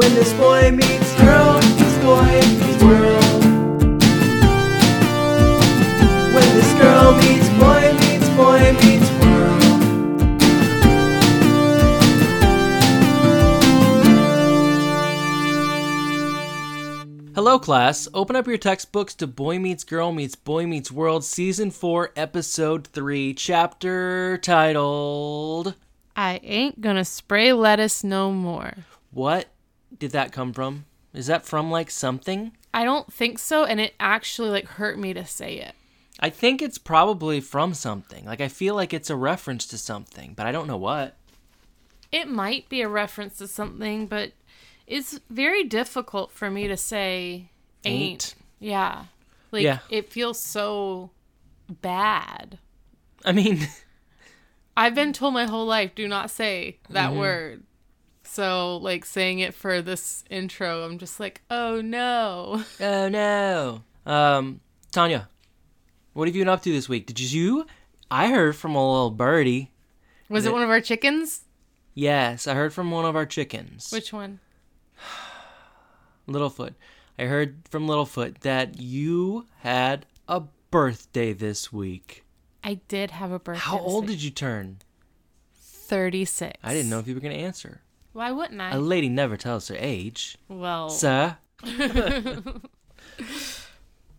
When this boy meets girl, meets boy meets world. When this girl meets boy meets boy meets world. Hello, class. Open up your textbooks to Boy Meets Girl Meets Boy Meets World, Season 4, Episode 3, Chapter titled. I ain't gonna spray lettuce no more. What did that come from? Is that from like something? I don't think so, and it actually like hurt me to say it. I think it's probably from something. Like, I feel like it's a reference to something, but I don't know what. It might be a reference to something, but it's very difficult for me to say ain't. Ain't. Yeah. Like Yeah. it feels so bad. I mean, I've been told my whole life do not say that Mm-hmm. word. So like saying it for this intro, I'm just like, "Oh no." oh no. Um, Tanya, what have you been up to this week? Did you? I heard from a little birdie. Was it one of our chickens? Yes, I heard from one of our chickens. Which one? Littlefoot. I heard from Littlefoot that you had a birthday this week. I did have a birthday. How old week. did you turn? 36. I didn't know if you were going to answer. Why wouldn't I? A lady never tells her age. well, Sir?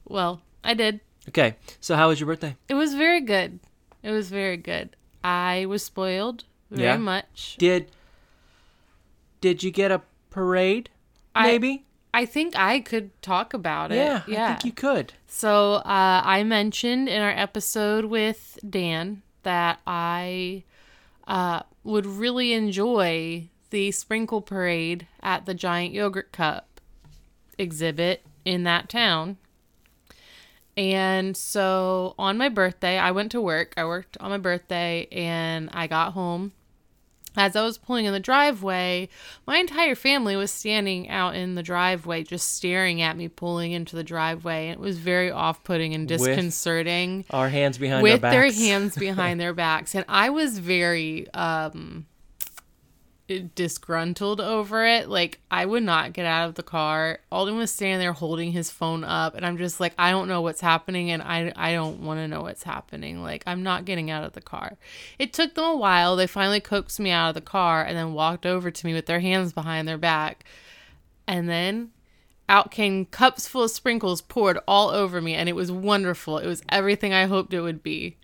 well, I did. Okay, so how was your birthday? It was very good. It was very good. I was spoiled very Yeah? much. Did Did you get a parade? I- Maybe? I think I could talk about it. yeah, Yeah. I think you could. So uh, I mentioned in our episode with Dan that I uh, would really enjoy the sprinkle parade at the Giant Yogurt Cup exhibit in that town. And so on my birthday, I went to work. I worked on my birthday and I got home. As I was pulling in the driveway, my entire family was standing out in the driveway just staring at me pulling into the driveway. And it was very off putting and With disconcerting Our hands behind with their hands behind their backs and i was very um disgruntled over it. Like i would not get out of the car. Alden was standing there holding his phone up and i'm just like i don't know what's happening and i i don't want to know what's happening. Like i'm not getting out of the car. It took them a while. They finally coaxed me out of the car and then walked over to me with their hands behind their back. And then out came cups full of sprinkles poured all over me and it was wonderful. It was everything i hoped it would be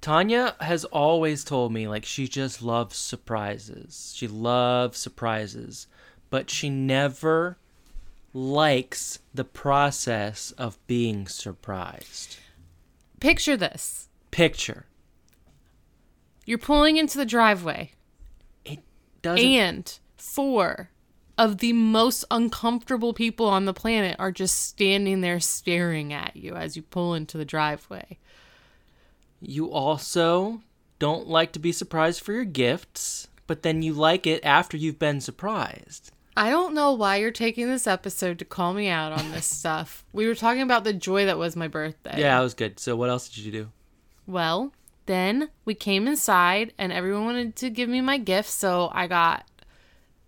Tanya has always told me like she just loves surprises. She loves surprises, but she never likes the process of being surprised. picture this Picture. you're pulling into the driveway It doesn't and four of the most uncomfortable people on the planet are just standing there staring at you as you pull into the driveway You also don't like to be surprised for your gifts, but then you like it after you've been surprised. I don't know why you're taking this episode to call me out on this stuff. We were talking about the joy that was my birthday. Yeah, it was good. So what else did you do? Well, then we came inside and everyone wanted to give me my gift, so I got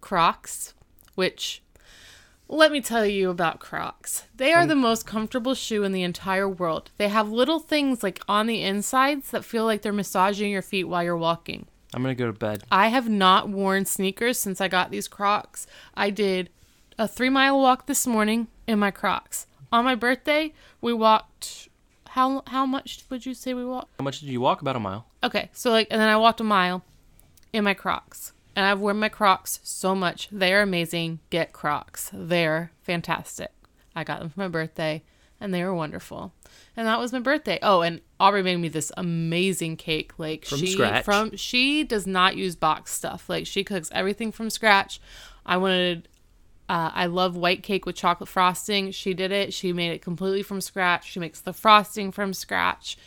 Crocs, which let me tell you about Crocs. They are oh. the most comfortable shoe in the entire world. They have little things like on the insides that feel like they're massaging your feet while you're walking. I'm gonna go to bed. I have not worn sneakers since I got these Crocs. I did a three mile walk this morning in my Crocs. On my birthday, we walked. How how much would you say we walked? How much did you walk? About a mile. Okay, so like, and then I walked a mile in my Crocs, and I've worn my Crocs so much. They are amazing. Get Crocs. They're fantastic. I got them for my birthday, and they were wonderful. And that was my birthday. Oh, and Aubrey made me this amazing cake. Like From she scratch. from she does not use box stuff. Like she cooks everything from scratch. I wanted uh, I love white cake with chocolate frosting. She did it. She made it completely from scratch. She makes the frosting from scratch.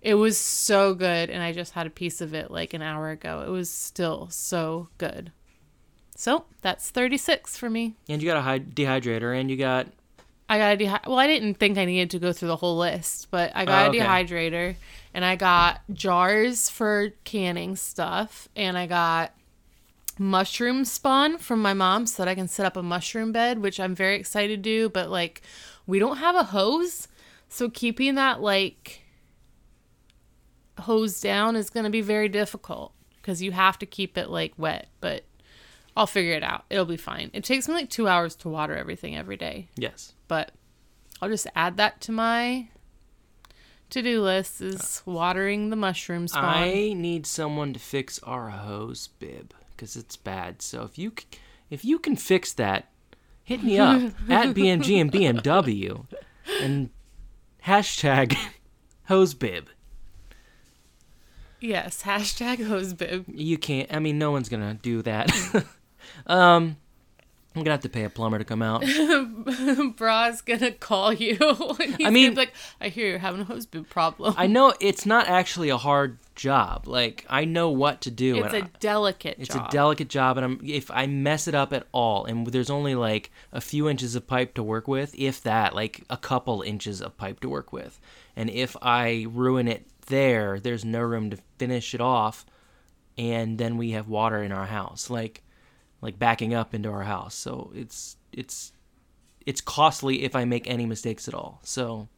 It was so good, and I just had a piece of it like an hour ago. It was still so good. So that's 36 for me. And you got a hy- dehydrator, and you got I got a dehy- well, I didn't think I needed to go through the whole list, but I got Oh, a dehydrator and I got jars for canning stuff and I got mushroom spawn from my mom so that I can set up a mushroom bed, which I'm very excited to do. But like, we don't have a hose, so keeping that like hose down is going to be very difficult because you have to keep it like wet. But I'll figure it out. It'll be fine. It takes me like two hours to water everything every day, Yes. but I'll just add that to my to-do list is watering the mushroom spawn. I need someone to fix our hose bib because it's bad. So if you c- if you can fix that, hit me up at BMG and BMW and hashtag hose bib. Yes, hashtag hosebib. You can't. I mean, no one's gonna do that. um, I'm gonna have to pay a plumber to come out. Bra's gonna call you. he's I mean- like, I hear you're having a hosebib problem. I know it's not actually a hard job. Like I know what to do. it's a I- delicate It's job. a delicate job, and I'm, if I mess it up at all, and there's only like a few inches of pipe to work with, if that, like a couple inches of pipe to work with, and if I ruin it there, there's no room to finish it off, and then we have water in our house, like like backing up into our house. So it's it's it's costly if I make any mistakes at all. So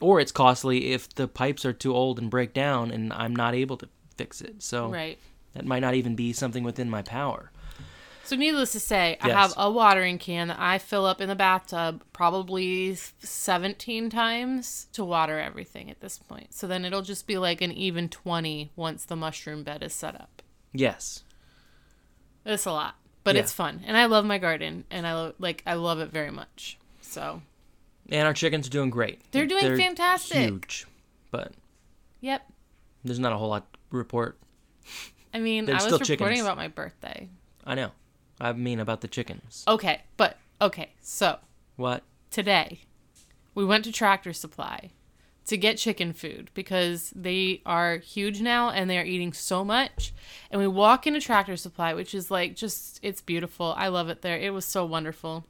or it's costly if the pipes are too old and break down and I'm not able to fix it. So Right. that might not even be something within my power. So needless to say, I have a watering can that I fill up in the bathtub probably 17 times to water everything at this point. So then it'll just be like an even 20 once the mushroom bed is set up. Yes. It's a lot, but Yeah. it's fun. And I love my garden and I lo- like I love it very much. So, And our chickens are doing great. They're doing fantastic. Huge. But yep. there's not a whole lot to report. I mean, They're I was reporting chickens. about my birthday. I know. I mean about the chickens. Okay, but okay. So, What? today we went to Tractor Supply to get chicken food because they are huge now and they are eating so much. And we walk into Tractor Supply, which is like just it's beautiful. I love it there. It was so wonderful.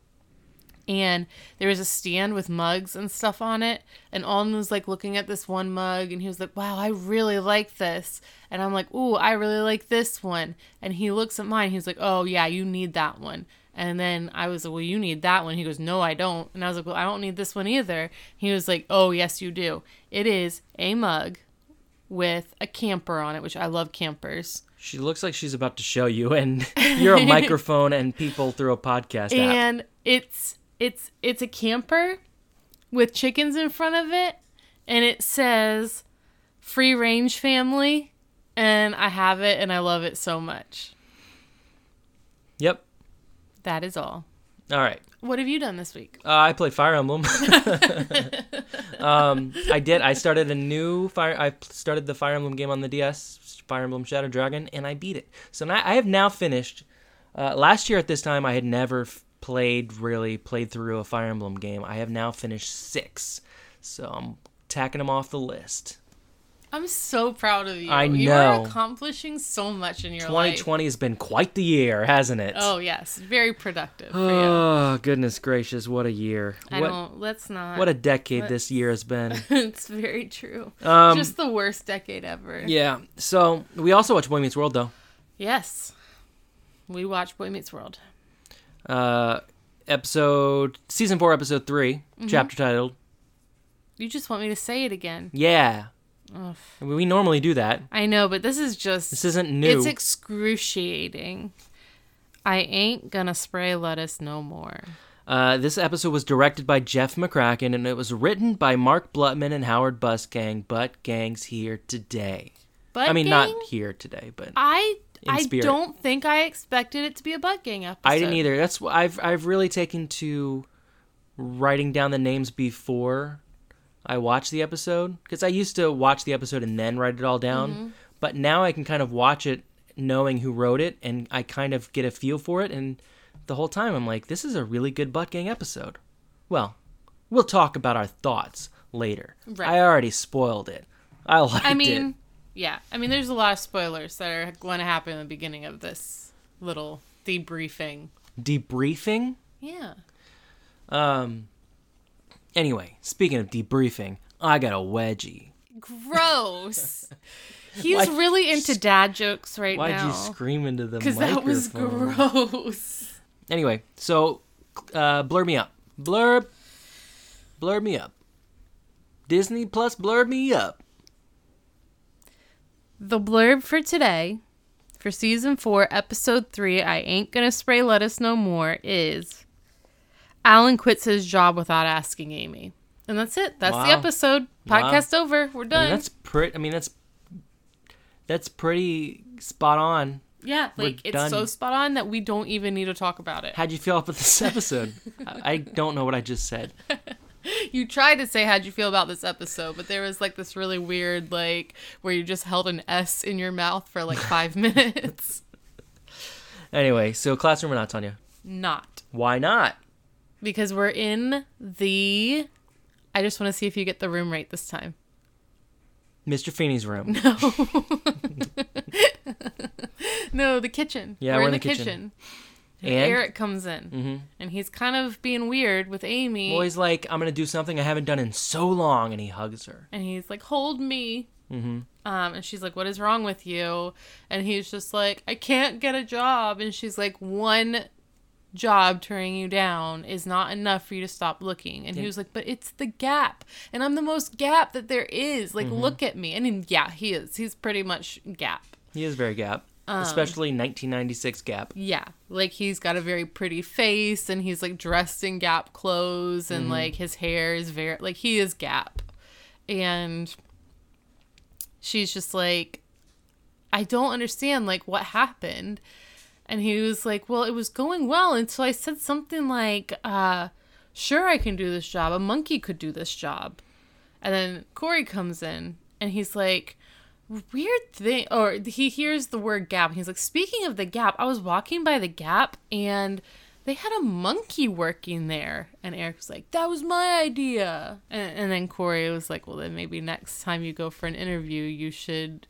And there was a stand with mugs and stuff on it. And Alden was like looking at this one mug and he was like, Wow, I really like this. And I'm like, Ooh, I really like this one. And he looks at mine. He's like, Oh, yeah, you need that one. And then I was like, Well, you need that one. He goes, No, I don't. And I was like, Well, I don't need this one either. He was like, Oh, yes, you do. It is a mug with a camper on it, which I love campers. She looks like she's about to show you and you're a microphone and people through a podcast app. and it's it's it's a camper with chickens in front of it and it says free range family and i have it and i love it so much Yep. that is all All right. what have you done this week Uh, I played Fire Emblem. um, I did. I started a new fire. I started the Fire Emblem game on the DS, Fire Emblem Shadow Dragon, and I beat it. So now I have now finished. Uh, last year at this time, I had never f- played really played through a Fire Emblem game. I have now finished six, so I'm tacking them off the list. i'm so proud of you I know. you are accomplishing so much in your life 2020 has been quite the year, hasn't it? oh yes very productive for you Oh goodness gracious! What a year! i what don't let's not what a decade let's- this year has been. it's very true Um, just the worst decade ever Yeah. So we also watch Boy Meets World though. yes we watch boy meets world Uh, episode season four, episode 3 Mm-hmm. chapter titled. you just want me to say it again Yeah. Ugh. We normally do that. I know, but this is just This isn't new. It's excruciating. I ain't gonna spray lettuce no more. uh, this episode was directed by Jeff McCracken and it was written by Mark Blutman and Howard Busgang. But Gang's here today. But I mean, gang, not here today, but I in I spirit. don't think I expected it to be a butt gang episode. I didn't either. That's wh- I've I've really taken to writing down the names before I watch the episode because I used to watch the episode and then write it all down, Mm-hmm. but now I can kind of watch it knowing who wrote it and I kind of get a feel for it and the whole time I'm like this is a really good butt gang episode. Well, we'll talk about our thoughts later. Right. I already spoiled it. I liked I mean, it. Yeah. I mean, there's a lot of spoilers that are going to happen in the beginning of this little debriefing. Debriefing? Yeah. Um anyway, speaking of debriefing, I got a wedgie. Gross. He's Why'd really into dad jokes right now. Why'd you scream into the Because that was gross. Anyway, so uh, blur me up. Blurb. Blur me up. Disney Plus blur me up. The blurb for today, for season four, episode three, I ain't gonna spray lettuce no more, is Alan quits his job without asking Amy. And that's it. That's the Wow. episode. Wow. Podcast over. We're I done. mean, that's pretty. I mean, that's that's pretty spot on. yeah, we're like it's done. so spot on that we don't even need to talk about it. How'd you feel about this episode? I, I don't know what I just said. You tried to say how'd you feel about this episode, but there was like this really weird like where you just held an S in your mouth for like five minutes. Anyway, so classroom or not, Tanya? Not. Why not? Because we're in the I just want to see if you get the room right this time. Mr. Feeney's room. No, no, the kitchen. Yeah, we're in the kitchen. And And? Eric comes in, Mm-hmm. and he's kind of being weird with Amy. Well, he's like, I'm gonna do something I haven't done in so long, and he hugs her. and he's like, "Hold me." Mm-hmm. Um, and she's like, "What is wrong with you?" And he's just like, "I can't get a job." And she's like, "One job turning you down is not enough for you to stop looking." And he was like, "But it's the gap, and I'm the most gap that there is. Like, Mm-hmm. look at me." And then, yeah, he is. He's pretty much gap. He is very Gap, Um, especially 1996 Gap. Yeah, like he's got a very pretty face, and he's like dressed in Gap clothes, and like his hair is very like he is Gap, and she's just like, I don't understand like what happened, and he was like, well, it was going well until I said something like, uh, sure I can do this job, a monkey could do this job, and then Corey comes in, and he's like weird thing or he hears the word gap he's like speaking of the gap i was walking by the gap and they had a monkey working there and eric was like that was my idea and, and then corey was like well then maybe next time you go for an interview you should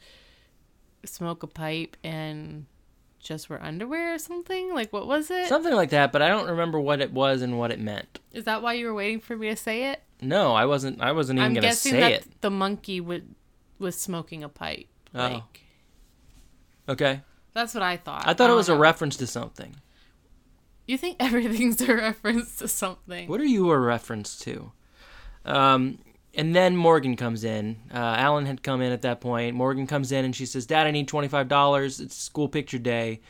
smoke a pipe and just wear underwear or something like what was it Something like that, but I don't remember what it was and what it meant. Is that why you were waiting for me to say it No, I wasn't. I wasn't even i'm gonna guessing say that it. the monkey would was smoking a pipe Oh. like Okay, that's what i thought I thought it don't was a reference to something. You think everything's a reference to something? What are you a reference to? Um, and then Morgan comes in. Uh, Alan had come in at that point. Morgan comes in and she says, "Dad, I need twenty five dollars. It's school picture day.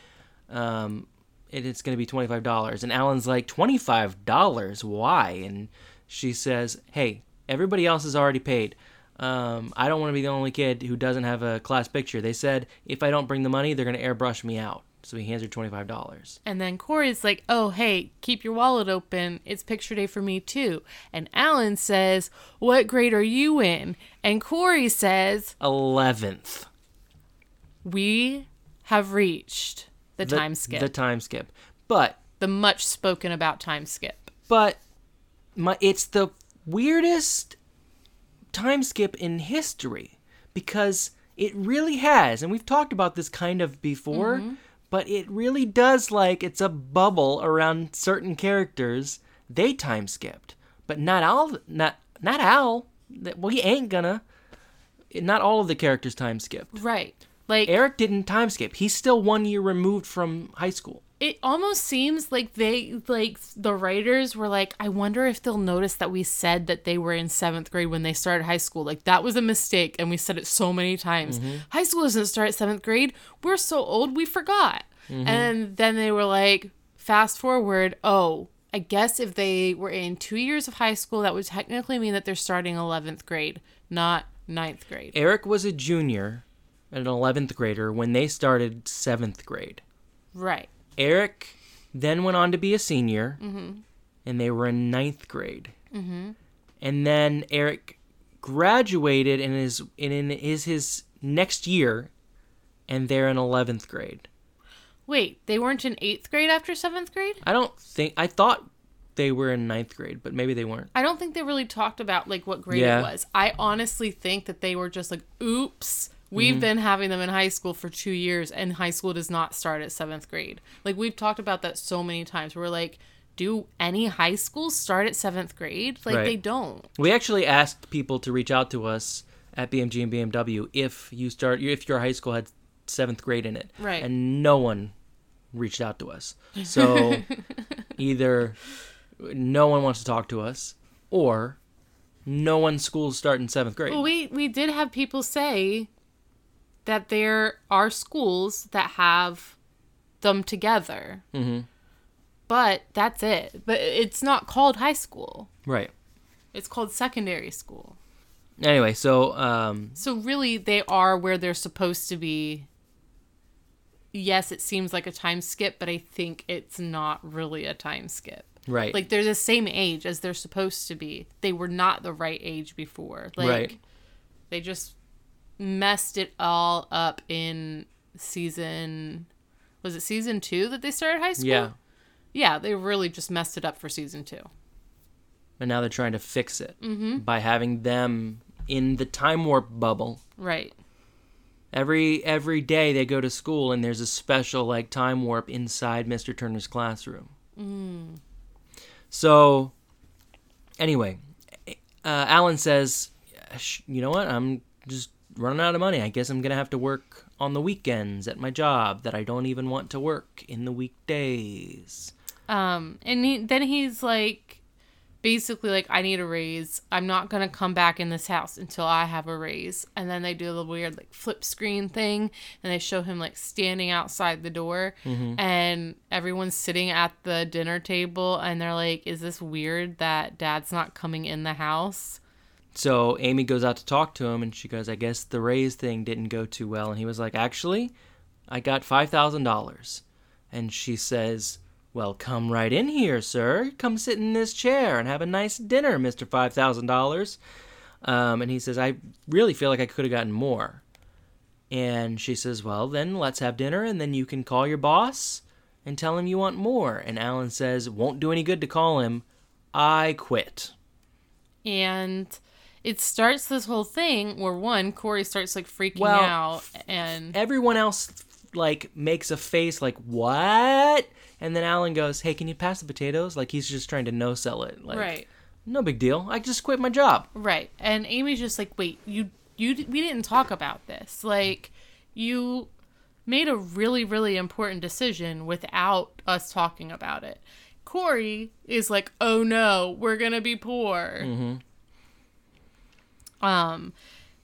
Um, it, it's going to be twenty five dollars." And Alan's like, 25 dollars? Why?" And she says, "Hey, everybody else is already paid." Um, I don't want to be the only kid who doesn't have a class picture. They said if I don't bring the money, they're going to airbrush me out. So he hands her twenty five dollars. And then Corey's like, "Oh, hey, keep your wallet open. It's picture day for me too." And Alan says, "What grade are you in?" And Corey says, Eleventh. "We have reached the, time skip, The the, time skip. But the much spoken about time skip." but my it's the weirdest time skip in history because it really has and we've talked about this kind of before Mm-hmm. but it really does like it's a bubble around certain characters they time skipped but not all not not al that we ain't gonna not all of the characters time skipped Right. Like eric didn't time skip he's still one year removed from high school it almost seems like they like the writers were like i wonder if they'll notice that we said that they were in seventh grade when they started high school. Like that was a mistake and we said it so many times. Mm-hmm. High school doesn't start at seventh grade. We're so old we forgot. Mm-hmm. And then they were like fast forward oh i guess if they were in two years of high school that would technically mean that they're starting 11th grade not ninth grade. Eric was a junior, an 11th grader, when they started 7th grade. right Eric then went on to be a senior, and they were in ninth grade. Mm-hmm. And then Eric graduated and is and in is his next year, and they're in 11th grade. wait they weren't in eighth grade after seventh grade I don't think I thought they were in ninth grade, but maybe they weren't. I don't think they really talked about like what grade Yeah. it was. I honestly think that they were just like, "Oops, we've mm-hmm. been having them in high school for two years, and high school does not start at seventh grade." Like we've talked about that so many times. We're like, "Do any high schools start at seventh grade? Like Right. they don't." We actually asked people to reach out to us at BMG and BMW if you start if your high school had seventh grade in it, Right. And no one reached out to us. So either no one wants to talk to us, or no one's schools start in seventh grade. Well, we we did have people say that there are schools that have them together. hmm But that's it. But it's not called high school. Right. It's called secondary school. Anyway, so um, So really they are where they're supposed to be. Yes, it seems like a time skip, but I think it's not really a time skip. right. Like they're the same age as they're supposed to be. They were not the right age before. Like Right. they just messed it all up in season was it season 2 that they started high school? yeah. Yeah, they really just messed it up for season 2. And now they're trying to fix it Mm-hmm. by having them in the time warp bubble. Right. Every every day they go to school and there's a special like time warp inside Mr. Turner's classroom. Mm. So anyway, uh, Alan says, "You know what? I'm just running out of money. I guess I'm gonna have to work on the weekends at my job that I don't even want to work in the weekdays." Um, and he, then he's like, basically like, I need a raise. I'm not gonna come back in this house until I have a raise. And then they do the weird like flip screen thing, and they show him like standing outside the door, and everyone's sitting at the dinner table, and they're like, "Is this weird that Dad's not coming in the house?" So Amy goes out to talk to him, and she goes, "I guess the raise thing didn't go too well." And he was like, "Actually, I got five thousand dollars." And she says, "Well, come right in here, sir. Come sit in this chair and have a nice dinner, Thousand Dollars." Um, and he says, "I really feel like I could have gotten more." And she says, "Well, then let's have dinner, and then you can call your boss and tell him you want more." And Alan says, "Won't do any good to call him. I quit." And it starts this whole thing where one Corey starts like freaking Well, out, and everyone else like makes a face like what and then alan goes hey can you pass the potatoes like he's just trying to no sell it like right. no big deal i just quit my job Right. And Amy's just like, "Wait, you you we didn't talk about this. Like you made a really really important decision without us talking about it." Corey is like, "Oh no, we're going to be poor." Mm-hmm. Um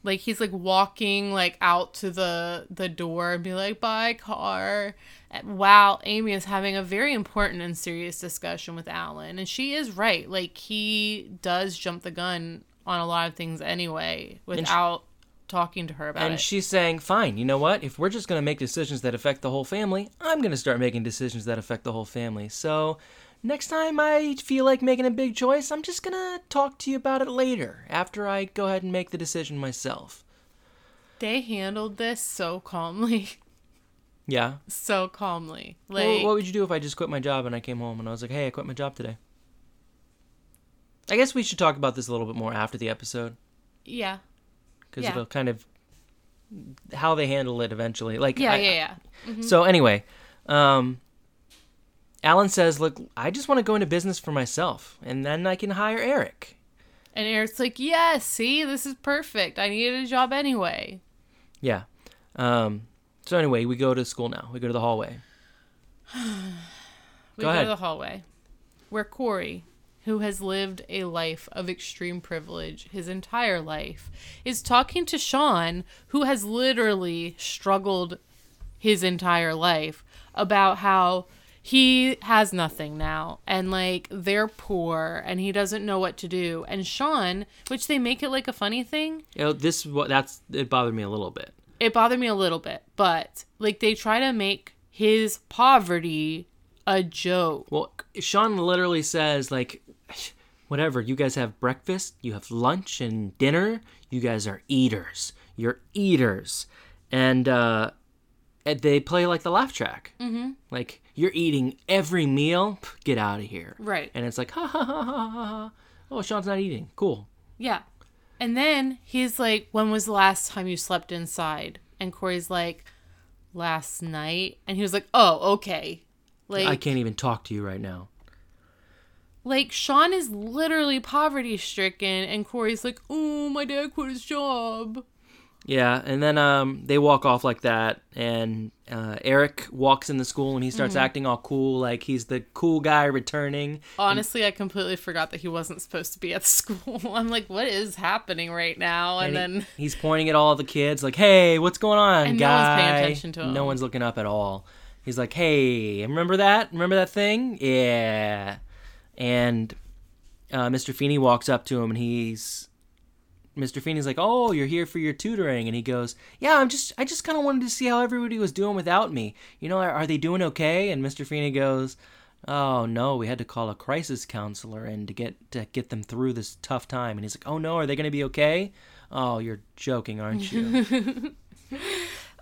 like he's like walking like out to the the door and be like, "Bye, car." While Amy is having a very important and serious discussion with Alan, and she is right. Like he does jump the gun on a lot of things anyway without talking to her about and it. And she's saying fine you know what if we're just going to make decisions that affect the whole family i'm going to start making decisions that affect the whole family so next time i feel like making a big choice i'm just going to talk to you about it later after i go ahead and make the decision myself they handled this so calmly, yeah so calmly. Like Well, what would you do if I just quit my job and I came home and I was like, "Hey, I quit my job today." I guess we should talk about this a little bit more after the episode yeah, because Yeah. it'll kind of how they handle it eventually. Like, yeah, I- yeah, yeah. So anyway, um, Alan says, "Look, I just want to go into business for myself, and then I can hire Eric." And Eric's like, "Yes, see, this is perfect. I needed a job anyway." Yeah. Um, so anyway, we go to school now. We go to the hallway. We Go go, ahead. to the hallway where Corey, who has lived a life of extreme privilege his entire life, is talking to Sean, who has literally struggled his entire life about how he has nothing now and like they're poor and he doesn't know what to do. And Sean, which they make it like a funny thing, You know, this what that's it bothered me a little bit. it bothered me a little bit, but like they try to make his poverty a joke. Well, Sean literally says like, whatever. You guys have breakfast, you have lunch and dinner. You guys are eaters. You're eaters, and uh, they play like the laugh track. Mm-hmm. Like you're eating every meal. Get out of here. Right. And it's like ha ha ha ha ha. ha. Oh, Sean's not eating. Cool. Yeah. And then he's like, When was the last time you slept inside? And Corey's like, Last night. And he was like, Oh, okay. Like, I can't even talk to you right now. like Sean is literally poverty stricken, and Corey's like, "Oh, my dad quit his job." Yeah, and then um, they walk off like that, and uh, Eric walks in the school and he starts Mm-hmm. acting all cool, like he's the cool guy returning. Honestly, I completely forgot that he wasn't supposed to be at school. I'm like, what is happening right now? And, And he- then he's pointing at all the kids, like, "Hey, what's going on, And no one's paying attention to him. No one's looking up at all. He's like, "Hey, remember that? Remember that thing? Yeah." And uh, Mr. Feeney walks up to him, and he's Mr. Feeney's like, "Oh, you're here for your tutoring," and he goes, "Yeah, I'm just, I just kind of wanted to see how everybody was doing without me. You know, are, are they doing okay?" And Mr. Feeney goes, "Oh no, we had to call a crisis counselor in to get to get them through this tough time." And he's like, "Oh no, are they going to be okay?" Oh, you're joking, aren't you?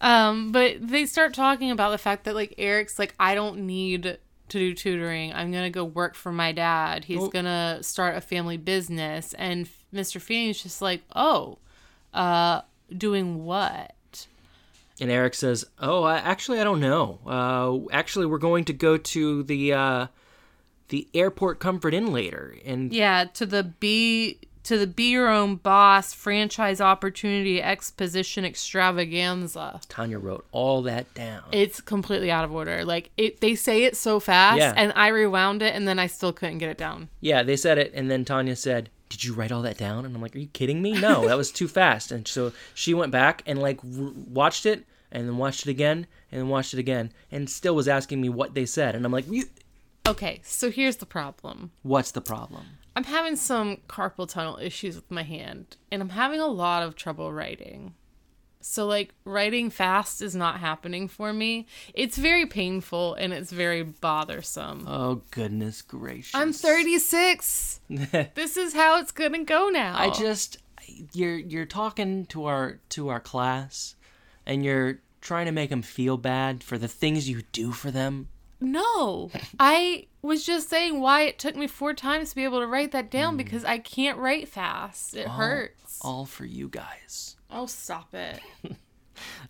Um, but they start talking about the fact that like Eric's like, I don't need to do tutoring. I'm gonna go work for my dad. He's Well- gonna start a family business. And Mr. Feeney's just like, oh, uh, doing what? and Eric says, "Oh, I, actually, I don't know. Uh, actually, we're going to go to the uh, the airport Comfort Inn later, and Yeah, to the be to the be your own boss franchise opportunity exposition extravaganza. Tanya wrote all that down. It's completely out of order. Like it, they say it so fast, Yeah. and I rewound it, and then I still couldn't get it down. Yeah, they said it, and then Tanya said, "Did you write all that down?" And I'm like, "Are you kidding me? No, that was too fast." And so she went back and like r- watched it, and then watched it again, and then watched it again, and still was asking me what they said. And I'm like, you, Okay, so here's the problem. "What's the problem?" I'm having some carpal tunnel issues with my hand, and I'm having a lot of trouble writing. So, like, writing fast is not happening for me. It's very painful and it's very bothersome. Oh goodness gracious! I'm 36. this is how it's gonna go now. I just you're you're talking to our to our class, and you're trying to make them feel bad for the things you do for them. No. I was just saying why it took me four times to be able to write that down Hmm. because I can't write fast. It hurts. All for you guys. Oh, stop it.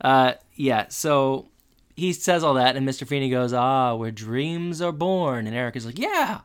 Uh, yeah. So he says all that, and Mr. Feeney goes, "Ah, where dreams are born," and Eric is like, "Yeah."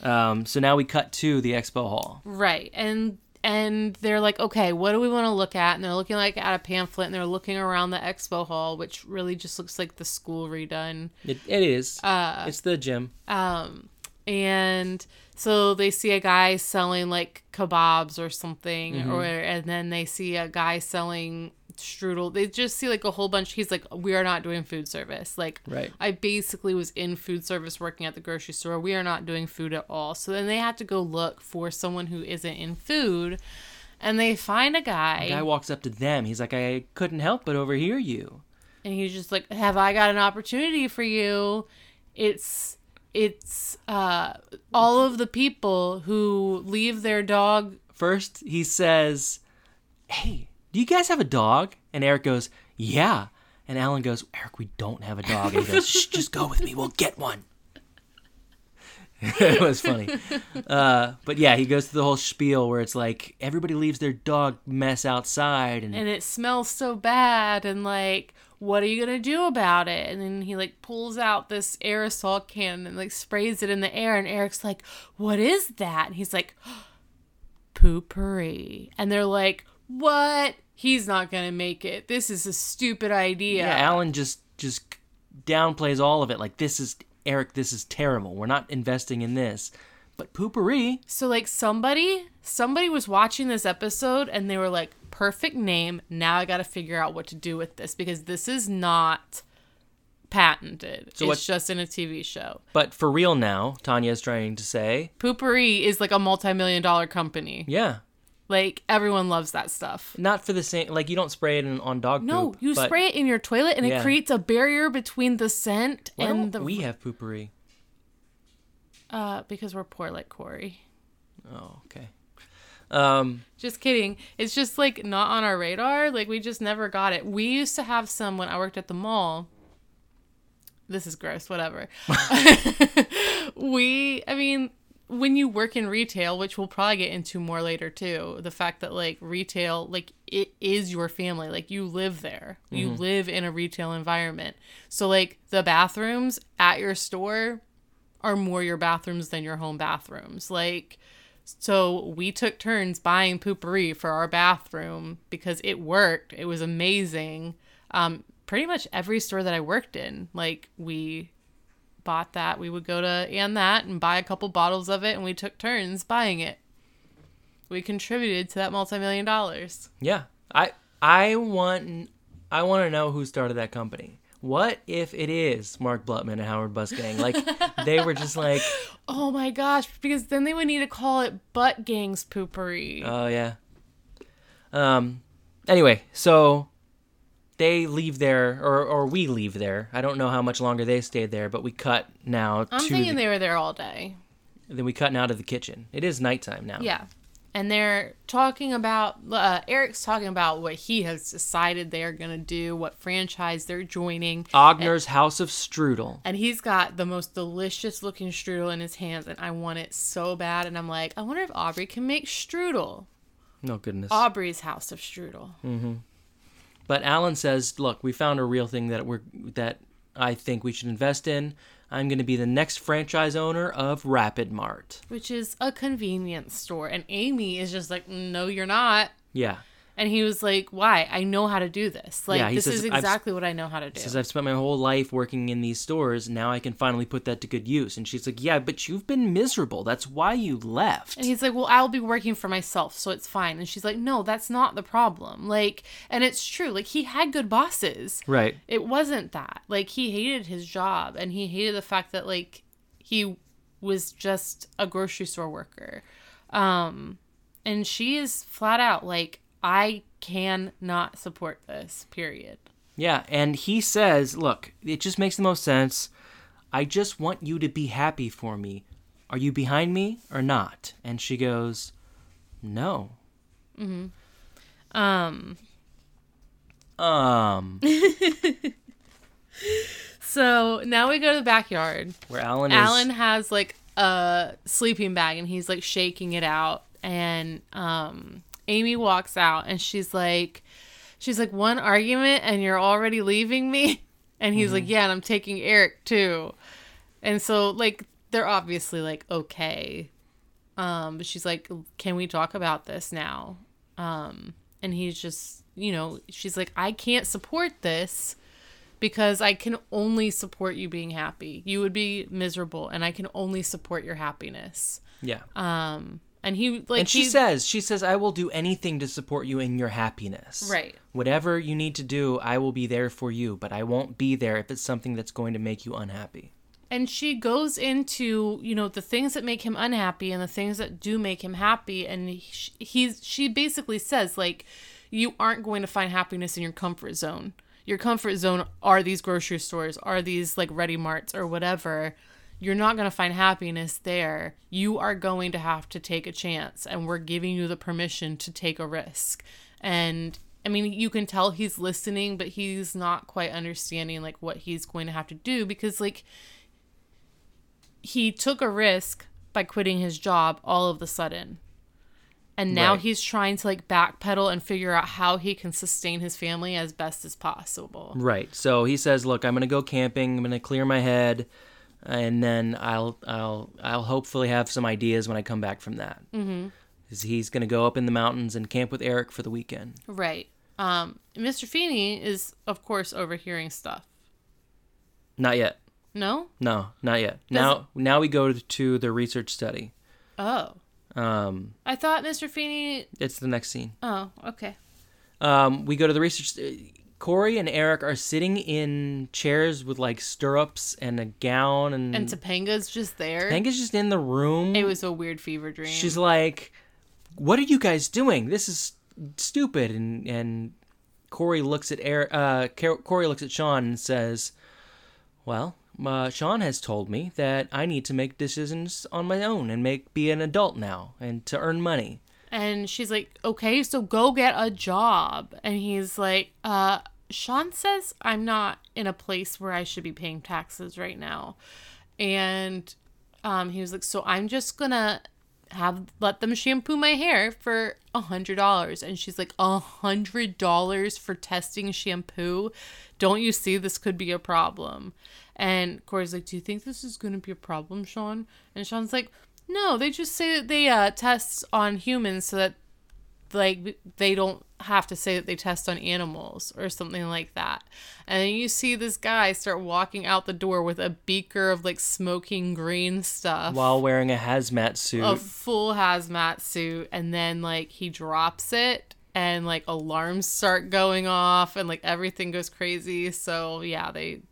Um, so now we cut to the expo hall. Right. And and they're like, okay, what do we want to look at? And they're looking like at a pamphlet and they're looking around the expo hall, which really just looks like the school redone. It, it is. it's the gym. Um and so they see a guy selling like kebabs or something or and then they see a guy selling strudel. They just see like a whole bunch he's like we are not doing food service. Like Right. I basically was in food service working at the grocery store. We are not doing food at all. So then they have to go look for someone who isn't in food and they find a guy, Guy walks up to them. He's like, "I couldn't help but overhear you." and he's just like, "Have I got an opportunity for you?" It's it's uh all of the people who leave their dog First, he says, Hey, do you guys have a dog? And Eric goes, Yeah. And Alan goes, Eric, we don't have a dog. And he goes, Shh, just go with me. We'll get one. it was funny. Uh, but yeah, he goes through the whole spiel where it's like everybody leaves their dog mess outside. And, and it smells so bad and like what are you gonna do about it and then he like pulls out this aerosol can and like sprays it in the air and eric's like what is that and he's like poopery and they're like what he's not gonna make it this is a stupid idea yeah, Alan just just downplays all of it. Like, this is, Eric, this is terrible. We're not investing in this. But poopery, so like somebody somebody was watching this episode and they were like perfect name now i gotta figure out what to do with this because this is not patented So it's just in a tv show but for real now, Tanya is trying to say, Poo-Pourri is like a multi-million dollar company. yeah, Like everyone loves that stuff. not for the same like you don't spray it in, on dog No, poop, you but spray it in your toilet and Yeah. it creates a barrier between the scent why and the we have Poo-Pourri uh because we're poor like Corey. oh okay um Just kidding. It's just like not on our radar. Like we just never got it. We used to have some when I worked at the mall. This is gross, whatever. we I mean when you work in retail, which we'll probably get into more later too, the fact that like retail, like it is your family. Like you live there. You live in a retail environment. So like the bathrooms at your store are more your bathrooms than your home bathrooms. Like, so we took turns buying Poo-Pourri for our bathroom because it worked. It was amazing. Um, pretty much every store that I worked in, like we bought that. We would go to and that and buy a couple bottles of it, and we took turns buying it. We contributed to that multi-million dollars. Yeah. I I want I want to know who started that company. What if it is Mark Blutman and Howard Busgang? Like they were just like, Oh my gosh! Because then they would need to call it Butt Gangs Poopery. oh yeah. Um. Anyway, so they leave there, or or we leave there. I don't know how much longer they stayed there, but we cut now I'm to thinking the, they were there all day. then we cut now to the kitchen. It is nighttime now. Yeah. And they're talking about, uh, Eric's talking about what he has decided they're going to do, what franchise they're joining. Ogner's House of Strudel. And he's got the most delicious looking strudel in his hands, and I want it so bad. And I'm like, I wonder if Aubrey can make strudel. No goodness. Aubrey's House of Strudel. But Alan says, "Look, we found a real thing that we're that I think we should invest in. I'm going to be the next franchise owner of Rapid Mart." which is a convenience store. And Amy is just like, no, you're not. Yeah. And he was like, why? I know how to do this. Like, Yeah, this says, is "I've- exactly what I know how to do. Says I've spent my whole life working in these stores. Now I can finally put that to good use. And she's like, "Yeah, but you've been miserable. That's why you left." And he's like, Well, I'll be working for myself, so it's fine. And she's like, No, that's not the problem. Like, and it's true. Like, he had good bosses. right. It wasn't that. Like, he hated his job and he hated the fact that, like, he was just a grocery store worker. Um, and she is flat out like, I cannot support this, period. Yeah, and he says, "Look, it just makes the most sense. I just want you to be happy for me. Are you behind me or not?" And she goes, "No." Mm hmm. Um, Um, so now we go to the backyard. where Alan is Alan has like a sleeping bag and he's like shaking it out and um Amy walks out and she's like she's like one argument and you're already leaving me and he's like yeah and I'm taking Eric too. And so like they're obviously like okay. Um but she's like can we talk about this now? Um and he's just you know she's like I can't support this because I can only support you being happy. You would be miserable, and I can only support your happiness. Yeah. Um, and he like and she he- says, she says, I will do anything to support you in your happiness. Right. Whatever you need to do, I will be there for you, but I won't be there if it's something that's going to make you unhappy. and she goes into you know the things that make him unhappy and the things that do make him happy, and he, he's she basically says like, you aren't going to find happiness in your comfort zone. Your comfort zone are these grocery stores, are these like Ready Marts or whatever. You're not going to find happiness there. You are going to have to take a chance, and we're giving you the permission to take a risk. And I mean, you can tell he's listening, but he's not quite understanding like what he's going to have to do because like he took a risk by quitting his job all of the sudden. And now Right. he's trying to like backpedal and figure out how he can sustain his family as best as possible. Right. So he says, "Look, I'm going to go camping. I'm going to clear my head, and then I'll I'll I'll hopefully have some ideas when I come back from that." Mm-hmm. He's going to go up in the mountains and camp with Eric for the weekend. Right. Um, Mr. Feeney is, of course, overhearing stuff. Not yet. No? No, not yet. Now now we go to the research study. Oh. Um, I thought Mr. Feeney. it's the next scene. Oh, okay. Um, we go to the research. Corey and Eric are sitting in chairs with like stirrups and a gown, and, And Topanga's just there. Topanga's just in the room. It was a weird fever dream. She's like, "What are you guys doing? This is stupid." And and Corey looks at Eric. Uh, Car- Corey looks at Sean and says, "Well, uh, Sean has told me that I need to make decisions on my own and make be an adult now and to earn money." And she's like, okay, so go get a job. And he's like, uh, Sean says I'm not in a place where I should be paying taxes right now. And um, he was like, so I'm just gonna have let them shampoo my hair for a hundred dollars and she's like a hundred dollars for testing shampoo don't you see this could be a problem and corey's like do you think this is going to be a problem sean and sean's like no they just say that they uh, test on humans so that like they don't have to say that they test on animals or something like that. And then you see this guy start walking out the door with a beaker of like smoking green stuff. While wearing a hazmat suit. a full hazmat suit and then like he drops it and like alarms start going off and like everything goes crazy. So yeah, they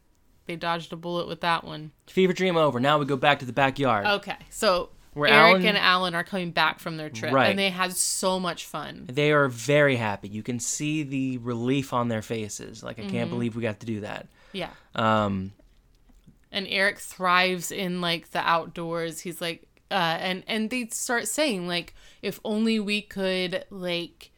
they dodged a bullet with that one. Fever dream over. Now we go back to the backyard. Okay. So Where Eric Alan- and Alan are coming back from their trip Right. and they had so much fun. They are very happy. You can see the relief on their faces. Like I Mm-hmm. can't believe we got to do that. Yeah. Um, and Eric thrives in like the outdoors. He's like, uh, and and they start saying like, if only we could like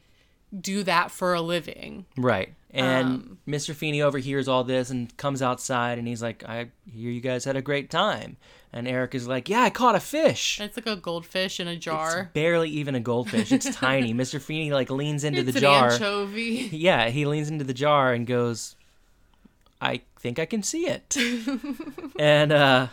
do that for a living. right. And Um, Mr. Feeney overhears all this and comes outside and he's like, "I hear you guys had a great time." And Eric is like, "Yeah, I caught a fish." It's like a goldfish in a jar. It's barely even a goldfish. It's tiny. Mr. Feeney like leans into It's the an jar. anchovy. Yeah, he leans into the jar and goes, I think I can see it. and uh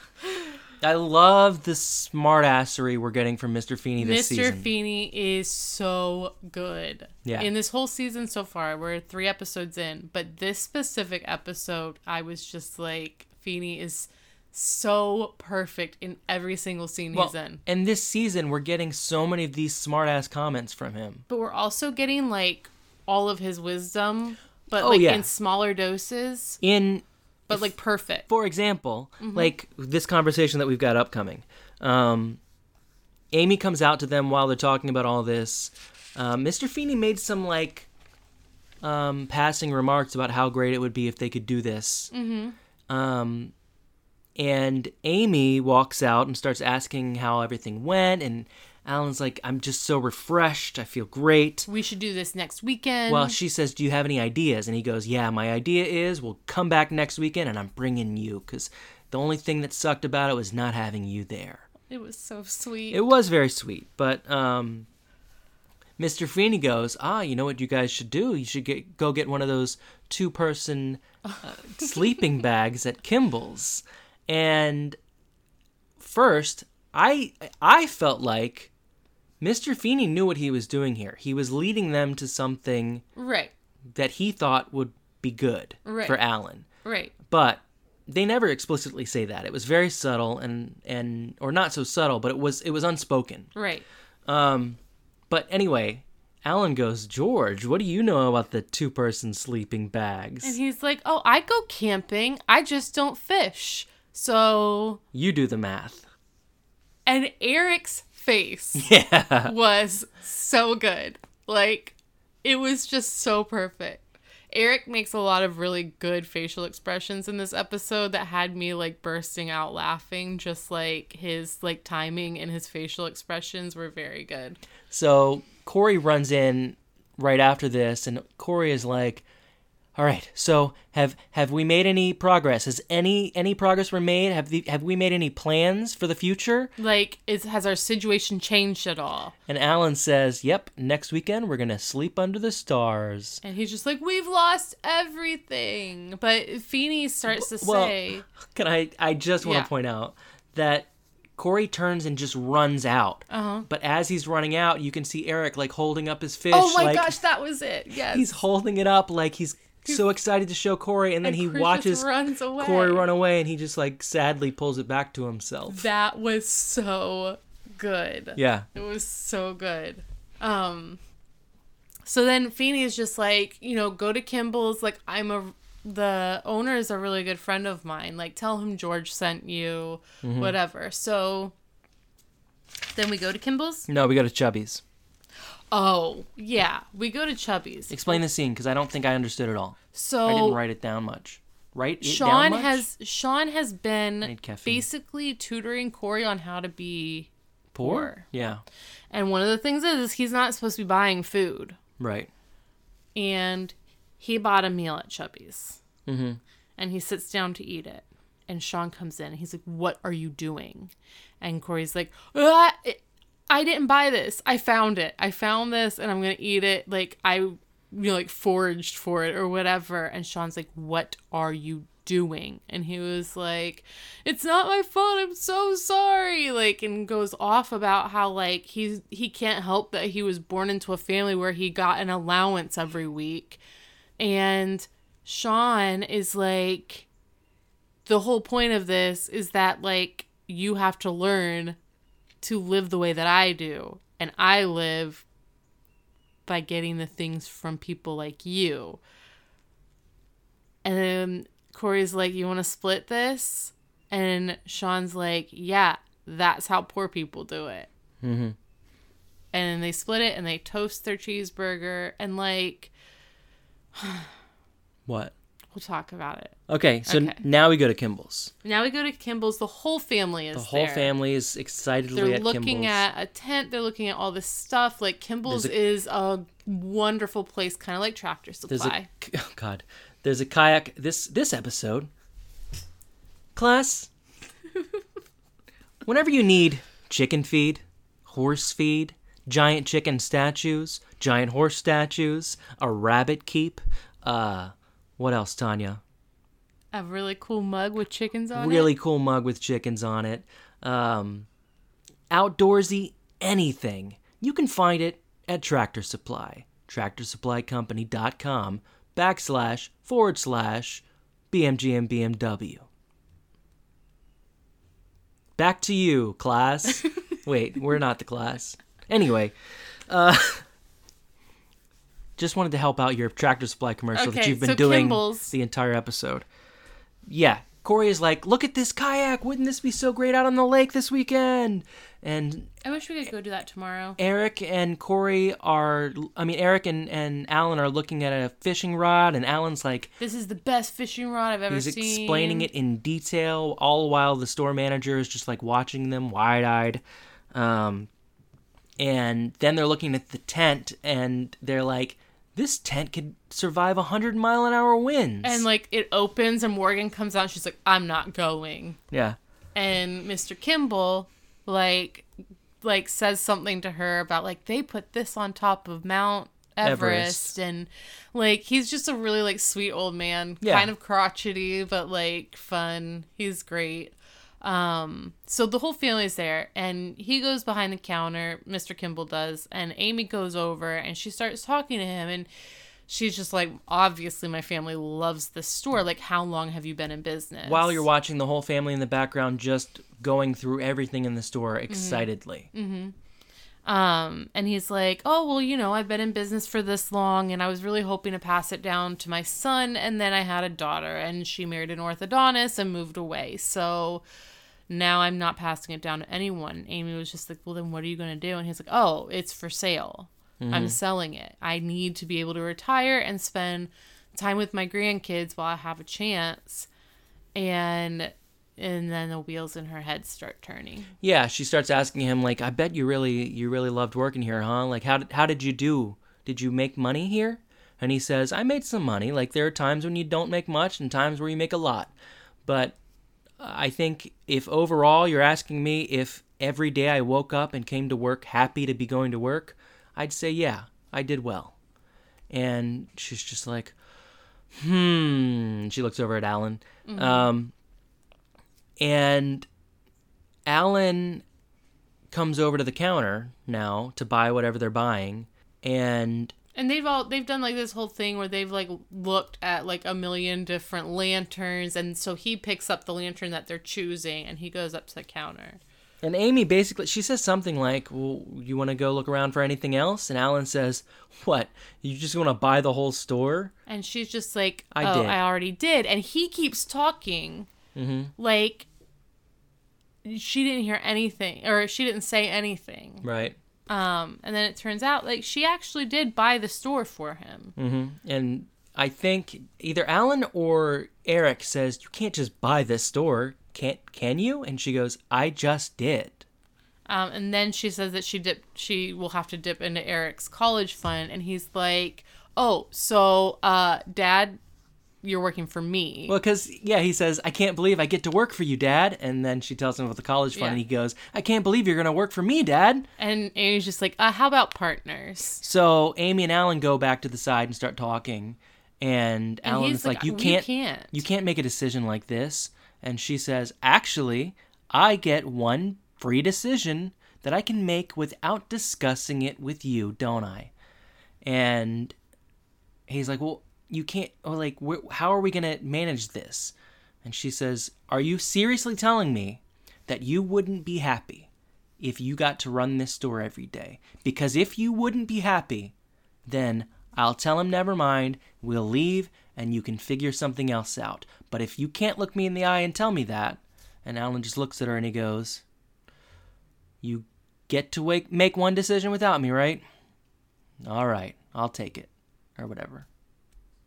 I love the smartassery we're getting from Mr. Feeney this Mr. season. Mr. Feeney is so good. Yeah. In this whole season so far, we're three episodes in, but this specific episode, I was just like, Feeney is so perfect in every single scene well, he's in. and this season we're getting so many of these smartass comments from him. But we're also getting like all of his wisdom, but Oh, like yeah. in smaller doses, In but like perfect. for example, Mm-hmm. like this conversation that we've got upcoming. Um Amy comes out to them while they're talking about all this. Um, Mr. Feeney made some like um, passing remarks about how great it would be if they could do this. Mm-hmm. Um, and Amy walks out and starts asking how everything went, and Alan's like, "I'm just so refreshed. I feel great." We should do this next weekend. Well, she says, "Do you have any ideas?" And he goes, "Yeah, my idea is we'll come back next weekend, and I'm bringing you because the only thing that sucked about it was not having you there." it was so sweet. It was very sweet, but um, Mr. Feeney goes, "Ah, you know what you guys should do? You should get go get one of those two-person uh, sleeping bags at Kimball's." And first, I I felt like Mr. Feeney knew what he was doing here. He was leading them to something right, that he thought would be good Right. for Alan. right. But they never explicitly say that. It was very subtle and and or not so subtle, but it was it was unspoken. Right. Um, but anyway, Alan goes, George, what do you know about the two person sleeping bags? And he's like, "Oh, I go camping. I just don't fish." So, you do the math. and Eric's face Yeah. was so good. Like, it was just so perfect. Eric makes a lot of really good facial expressions in this episode that had me like bursting out laughing. Just like his like timing and his facial expressions were very good. So Corey runs in right after this, and Corey is like, "All right, so have have we made any progress? Has any any progress been made? Have the, have we made any plans for the future?" Like, is has our situation changed at all? And Alan says, "Yep, next weekend we're gonna sleep under the stars." And he's just like, we've lost everything. But Feeney starts to Well, say, Can I? I just want to Yeah. point out that Corey turns and just runs out. uh-huh. But as he's running out, you can see Eric like holding up his fish. oh my like, gosh, that was it. Yes. He's holding it up like he's so excited to show Corey, and then And he Chris watches. Corey run away, and he just like sadly pulls it back to himself. That was so good. Yeah. It was so good. Um so then Feeney is just like, you know, go to Kimball's like I'm a the owner is a really good friend of mine. Like tell him George sent you, Mm-hmm. whatever. So then we go to Kimball's. No, we go to Chubby's. Oh, yeah. We go to Chubby's. Explain the scene because I don't think I understood it all. So I didn't write it down much. Write it Sean has Sean has been basically tutoring Corey on how to be poor. Yeah. And one of the things is, is he's not supposed to be buying food. Right. And he bought a meal at Chubby's. Mm-hmm. And he sits down to eat it. And Sean comes in and he's like, What are you doing? And Corey's like, "Ah, I didn't buy this. I found it. I found this and I'm going to eat it. Like, I, you know, like foraged for it or whatever. And Sean's like, What are you doing? And he was like, It's not my fault. I'm so sorry. Like, and goes off about how, like, he's, he can't help that he was born into a family where he got an allowance every week. And Sean is like, the whole point of this is that, like, you have to learn to live the way that I do. And I live by getting the things from people like you. And then Corey's like, You want to split this? And Sean's like, Yeah, that's how poor people do it. Mm-hmm. And they split it and they toast their cheeseburger. And like, What? We'll talk about it. Okay, so Okay. now we go to Kimball's. Now we go to Kimball's. The whole family is The whole there. family is excitedly They're at looking Kimball's. at a tent. They're looking at all this stuff. Like Kimball's There's is a wonderful place, kind of like Tractor There's Supply. a oh God. There's a kayak. This this episode, class. whenever you need chicken feed, horse feed, giant chicken statues, giant horse statues, a rabbit keep, uh, what else, Tanya? A really cool mug with chickens on really it. Really cool mug with chickens on it. Um, outdoorsy anything. You can find it at Tractor Supply. TractorSupplyCompany.com backslash forward slash BMGM BMW. Back to you, class. Wait, we're not the class. Anyway, uh, just wanted to help out your Tractor Supply commercial that you've been so doing Kimball's- the entire episode. Yeah, Corey is like, look at this kayak. Wouldn't this be so great out on the lake this weekend? And I wish we could go do that tomorrow. Eric and Corey are, I mean, Eric and, and Alan are looking at a fishing rod, and Alan's like, This is the best fishing rod I've ever he's seen. He's explaining it in detail, all while the store manager is just like watching them wide eyed. Um, and then they're looking at the tent, and they're like, this tent could survive 100 mile an hour winds. And like it opens and Morgan comes out and she's like, I'm not going. yeah. And Mr. Kimball like like says something to her about like they put this on top of Mount Everest, Everest. and like he's just a really like sweet old man, Yeah. kind of crotchety but like fun. He's great. Um so the whole family is there and he goes behind the counter, Mr. Kimball does, and Amy goes over and she starts talking to him and she's just like obviously my family loves this store. Like how long have you been in business? While you're watching the whole family in the background just going through everything in the store Mm-hmm. excitedly. Um, and he's like, Oh, well, you know, I've been in business for this long and I was really hoping to pass it down to my son. And then I had a daughter and she married an orthodontist and moved away. So now I'm not passing it down to anyone. Amy was just like, Well, then what are you going to do? And he's like, Oh, it's for sale. I'm mm-hmm. selling it. I need to be able to retire and spend time with my grandkids while I have a chance. And and then the wheels in her head start turning. Yeah, she starts asking him like, "I bet you really you really loved working here, huh? Like how did how did you do? Did you make money here?" And he says, "I made some money. Like there are times when you don't make much and times where you make a lot. But I think if overall you're asking me if every day I woke up and came to work happy to be going to work, I'd say yeah, I did well." And she's just like, "Hmm." She looks over at Alan. Um and Alan comes over to the counter now to buy whatever they're buying, and And they've all they've done like this whole thing where they've like looked at like a million different lanterns and so he picks up the lantern that they're choosing and he goes up to the counter. and Amy basically she says something like, "Well, you want to go look around for anything else?" And Alan says, "What? You just want to buy the whole store?" And she's just like, I "Oh, did. I already did." And he keeps talking mm-hmm. like she didn't hear anything or she didn't say anything. Right. Um and then it turns out like she actually did buy the store for him. hmm And I think either Alan or Eric says, "You can't just buy this store, can't? Can you?" And she goes, "I just did." Um, and then she says that she dip she will have to dip into Eric's college fund, and he's like, "Oh, so uh, Dad you're working for me. Well, because yeah, he says, "I can't believe I get to work for you, Dad." And then she tells him about the college fund, Yeah. and he goes, "I can't believe you're gonna work for me, Dad." and Amy's just like, uh, how about partners? So Amy and Alan go back to the side and start talking, and, And Alan's like, like, "You can't, can't." you can't make a decision like this." And she says, "Actually, I get one free decision that I can make without discussing it with you, don't I?" And he's like, "Well, you can't. Oh, like, wh- how are we gonna manage this?" And she says, "Are you seriously telling me that you wouldn't be happy if you got to run this store every day? Because if you wouldn't be happy, then I'll tell him never mind. We'll leave, and you can figure something else out. But if you can't look me in the eye and tell me that," and Alan just looks at her and he goes, "You get to wake, make one decision without me, right? All right, I'll take it, or whatever."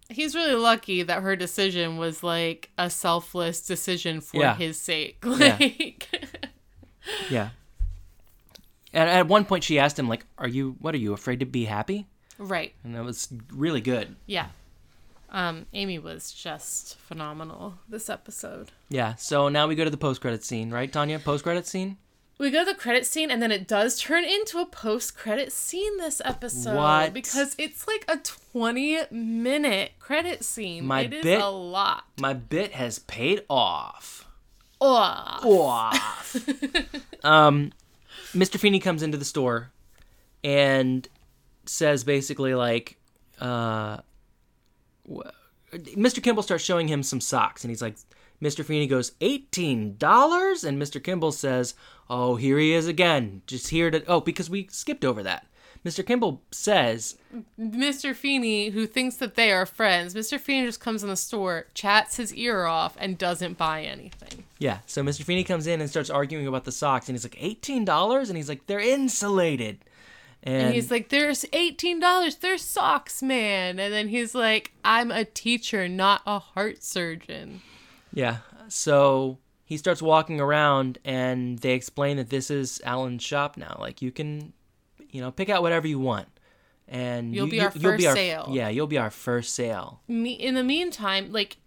He's really lucky that her decision was like a selfless decision for Yeah. his sake. Yeah. Like, Yeah. And at one point, she asked him, like, "Are you? What are you afraid to be happy?" right. And that was really good. Yeah. Um, Amy was just phenomenal this episode. Yeah. So now we go to the post-credit scene, right, Tanya? Post-credit scene. We go to the credit scene, and then it does turn into a post-credit scene this episode. What? Because it's like a twenty-minute credit scene. My it is bit- a lot. My bit has paid off. Ugh. Off. um, Mr. Feeney comes into the store and says basically like, uh, Mr. Kimball starts showing him some socks, and he's like, Mr. Feeney goes, $18? And Mr. Kimball says, Oh, here he is again. Just here to. Oh, because we skipped over that. Mr. Kimball says, Mr. Feeney, who thinks that they are friends, Mr. Feeney just comes in the store, chats his ear off, and doesn't buy anything. Yeah, so Mr. Feeney comes in and starts arguing about the socks, and he's like, $18? And he's like, They're insulated. And, And he's like, "There's eighteen dollars. There's socks, man." And then he's like, "I'm a teacher, not a heart surgeon." Yeah. So he starts walking around and they explain that this is Alan's shop now. Like you can, you know, pick out whatever you want. And You'll you- be you- our first sale. Yeah, you'll be our first sale. Me- in the meantime, like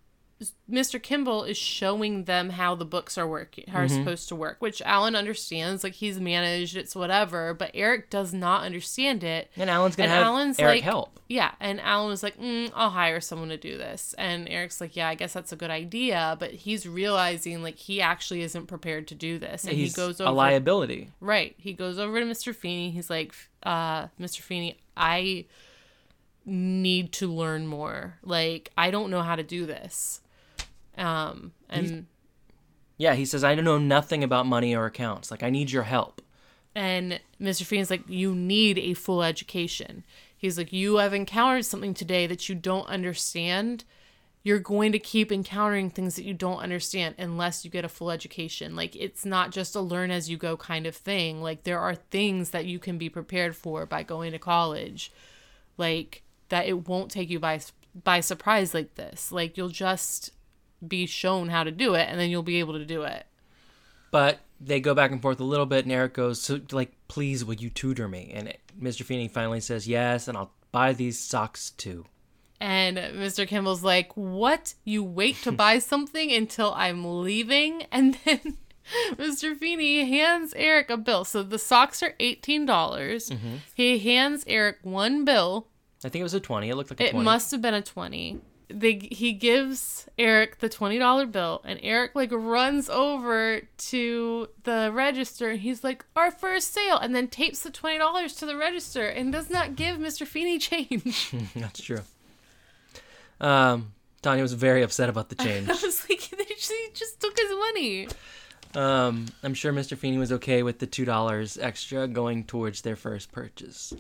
Mr. Kimball is showing them how the books are working, are Mm-hmm. supposed to work, which Alan understands. Like he's managed, it's whatever. But Eric does not understand it. And Alan's gonna And have Alan's Eric like, help. Yeah, and Alan was like, mm, "I'll hire someone to do this," and Eric's like, "Yeah, I guess that's a good idea," but he's realizing like he actually isn't prepared to do this, and He's he goes a liability. right. He goes over to Mr. Feeney. He's like, uh, "Mr. Feeney, I need to learn more. Like, I don't know how to do this." Um, and Yeah, he says, I don't know nothing about money or accounts. Like I need your help. And Mr. Feeney's like, you need a full education. He's like, you have encountered something today that you don't understand. You're going to keep encountering things that you don't understand unless you get a full education. Like, it's not just a learn as you go kind of thing. Like, there are things that you can be prepared for by going to college. Like, that it won't take you by by surprise like this. Like, you'll just be shown how to do it and then you'll be able to do it. But they go back and forth a little bit, and Eric goes, "So, like, please, would you tutor me?" And it, Mr. Feeney finally says, "Yes, and I'll buy these socks too." And Mr. Kimball's like, What? You wait to buy something until I'm leaving? And then Mr. Feeney hands Eric a bill. So the socks are $18. dollars mm-hmm. He hands Eric one bill. I think it was a twenty. It looked like a It twenty. must have been a 20 they, he gives Eric the $20 bill and Eric like runs over to the register and he's like our first sale and then tapes the $20 to the register and does not give Mr. Feeney change. That's true. Um, Tanya was very upset about the change. I was like, he just took his money. Um, I'm sure Mr. Feeney was okay with the two dollars extra going towards their first purchase.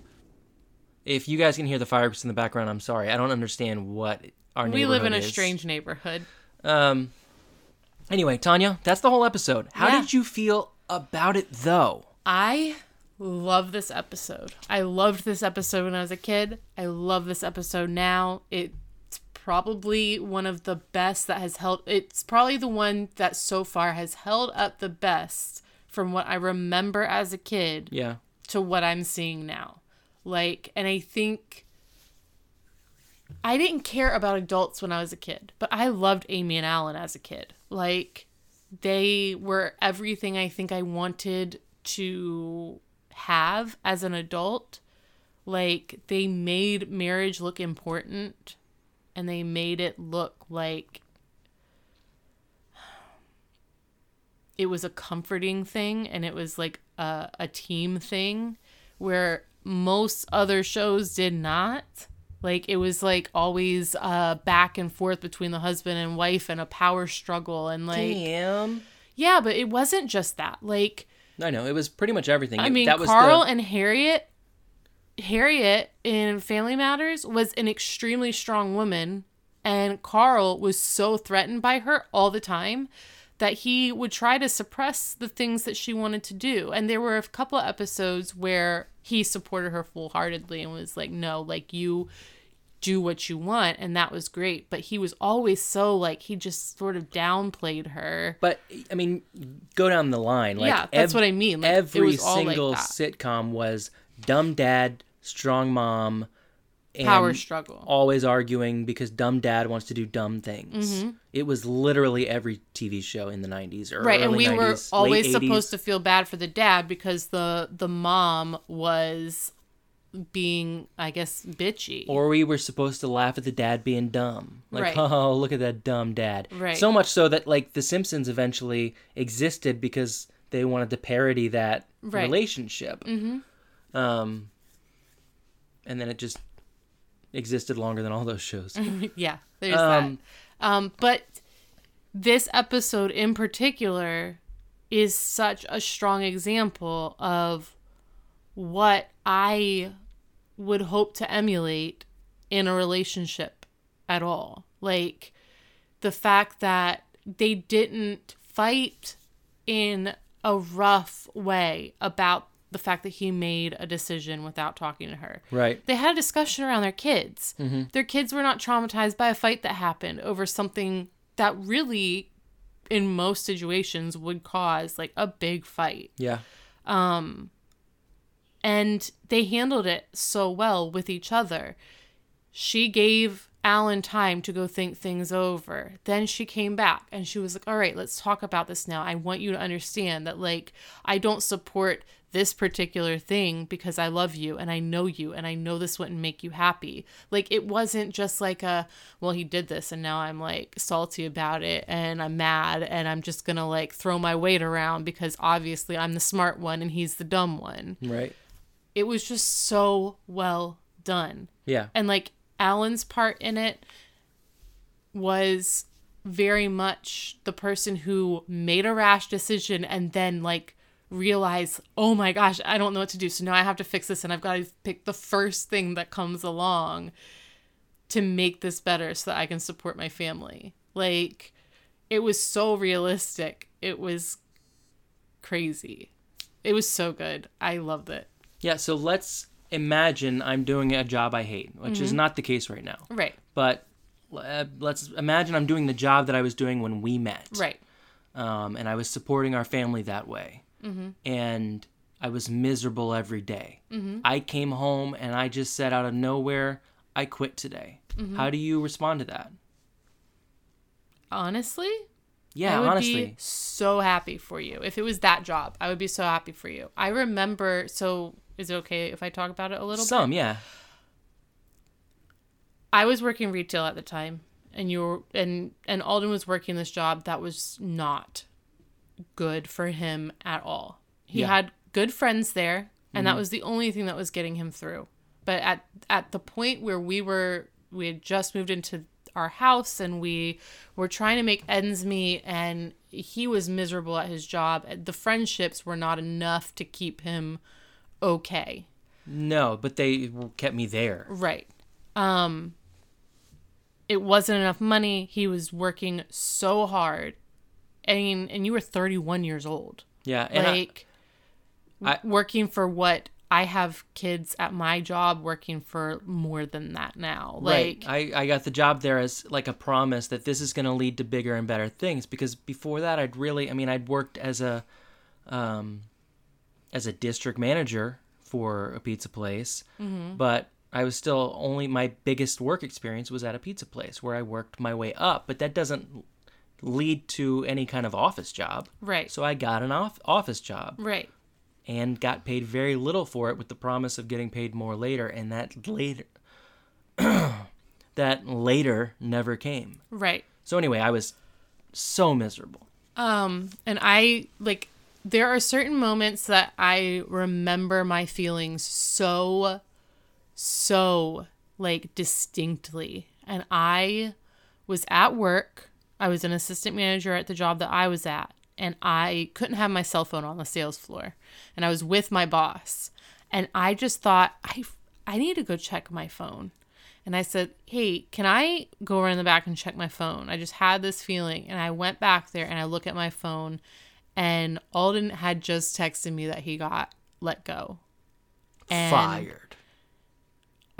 If you guys can hear the fireworks in the background, I'm sorry. I don't understand what our We live in a is. strange neighborhood. Um. Anyway, Tanya, that's the whole episode. How Yeah. did you feel about it, though? I love this episode. I loved this episode when I was a kid. I love this episode now. It's probably one of the best that has held. It's probably the one that so far has held up the best from what I remember as a kid Yeah. to what I'm seeing now. Like, and I think I didn't care about adults when I was a kid, but I loved Amy and Alan as a kid. Like they were everything I think I wanted to have as an adult. Like they made marriage look important and they made it look like it was a comforting thing and it was like a, a team thing where most other shows did not like it was like always uh back and forth between the husband and wife and a power struggle and like Damn. yeah but it wasn't just that like I know it was pretty much everything. i mean that was carl the, and harriet harriet in family matters was an extremely strong woman and carl was so threatened by her all the time that he would try to suppress the things that she wanted to do. And there were a couple of episodes where he supported her full heartedly and was like, no, like you do what you want. And that was great. But he was always so like, he just sort of downplayed her. But I mean, go down the line. Like Yeah, that's what I mean. Like, it every like single that. sitcom was dumb dad, strong mom, Power struggle. always arguing because dumb dad wants to do dumb things. It was literally every TV show in the '90s or Mm-hmm. right and we were always supposed to feel bad for the dad because the the mom was being i guess bitchy Or we were supposed to laugh at the dad being dumb. Like, Right. oh, look at that dumb dad. Right. So much so that, like, The Simpsons eventually existed because they wanted to parody that Right. relationship. Mm-hmm. Um, and then it just existed longer than all those shows. yeah there's Um, that um but this episode in particular is such a strong example of what i would hope to emulate in a relationship at all like the fact that they didn't fight in a rough way about the fact that he made a decision without talking to her right. they had a discussion around their kids. Mm-hmm. Their kids were not traumatized by a fight that happened over something that really, in most situations, would cause like a big fight. Yeah. Um and they handled it so well with each other. She gave Alan time to go think things over. Then she came back and she was like, All right, let's talk about this now. I want you to understand that, like, I don't support this particular thing because I love you and I know you and I know this wouldn't make you happy. Like, it wasn't just like a, well, he did this and now I'm like salty about it and I'm mad and I'm just gonna like throw my weight around because obviously I'm the smart one and he's the dumb one Right. it was just so well done. Yeah. And like Alan's part in it was very much the person who made a rash decision and then like realized, oh my gosh, I don't know what to do. So now I have to fix this and I've got to pick the first thing that comes along to make this better so that I can support my family. Like it was so realistic. It was crazy. It was so good. I loved it. Yeah. So let's imagine I'm doing a job I hate, which Mm-hmm. is not the case right now. Right. But uh, let's imagine I'm doing the job that I was doing when we met. Right. um, and I was supporting our family that way. Mm-hmm. And I was miserable every day. Mm-hmm. I came home and I just said out of nowhere, I quit today. Mm-hmm. How do you respond to that? Honestly, Yeah, I would honestly. be so happy for you. If it was that job, I would be so happy for you. I remember, so is it okay if I talk about it a little bit? Some, yeah. I was working retail at the time and you were and and Alden was working this job that was not good for him at all. He Yeah. had good friends there and that was the only thing that was getting him through. But at at the point where we were we had just moved into our house and we were trying to make ends meet and he was miserable at his job. The friendships were not enough to keep him okay. No, but they kept me there. Right. Um it wasn't enough money. He was working so hard. I mean, and you were 31 years old. Yeah, I- like I- working for what I have kids at my job working for more than that now. Like right. I, I got the job there as like a promise that this is going to lead to bigger and better things because before that I'd really I mean I'd worked as a um as a district manager for a pizza place Mm-hmm. but I was still only my biggest work experience was at a pizza place where I worked my way up, but that doesn't lead to any kind of office job. Right. So I got an off- office job right. and got paid very little for it with the promise of getting paid more later and that later that later never came. Right. So anyway, I was so miserable. Um, and I like there are certain moments that I remember my feelings so so like distinctly. And I was at work. I was an assistant manager at the job that I was at, and I couldn't have my cell phone on the sales floor. And I was with my boss, and I just thought I I need to go check my phone. And I said, Hey, can I go around the back and check my phone? I just had this feeling. And I went back there and I look at my phone, and Alden had just texted me that he got let go. And Fired.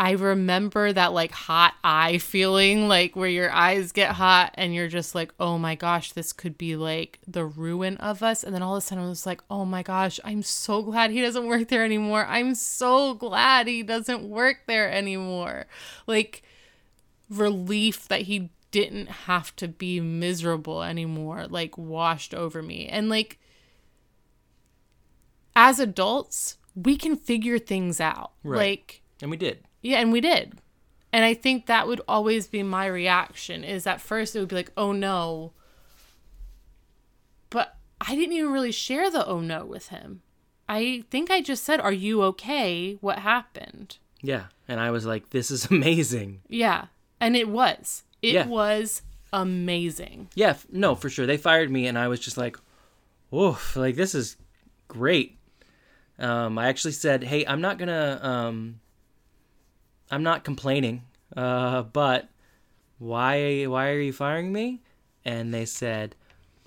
I remember that like hot eye feeling, like where your eyes get hot and you're just like, oh my gosh, this could be like the ruin of us. And then all of a sudden I was like, oh my gosh, I'm so glad he doesn't work there anymore. I'm so glad he doesn't work there anymore. Like relief that he didn't have to be miserable anymore, like washed over me. And like, as adults, we can figure things out. Right. Like, And we did. Yeah, and we did. And I think that would always be my reaction is at first it would be like, "Oh no." But I didn't even really share the oh no with him. I think I just said, "Are you okay? What happened?" Yeah. And I was like, this is amazing. Yeah. And it was. It Yeah. was amazing. Yeah, f- no, for sure. They fired me, and I was just like, "Oof!" Like this is great. Um, I actually said, "Hey, I'm not gonna, um, I'm not complaining, uh, but why, why are you firing me?" And they said,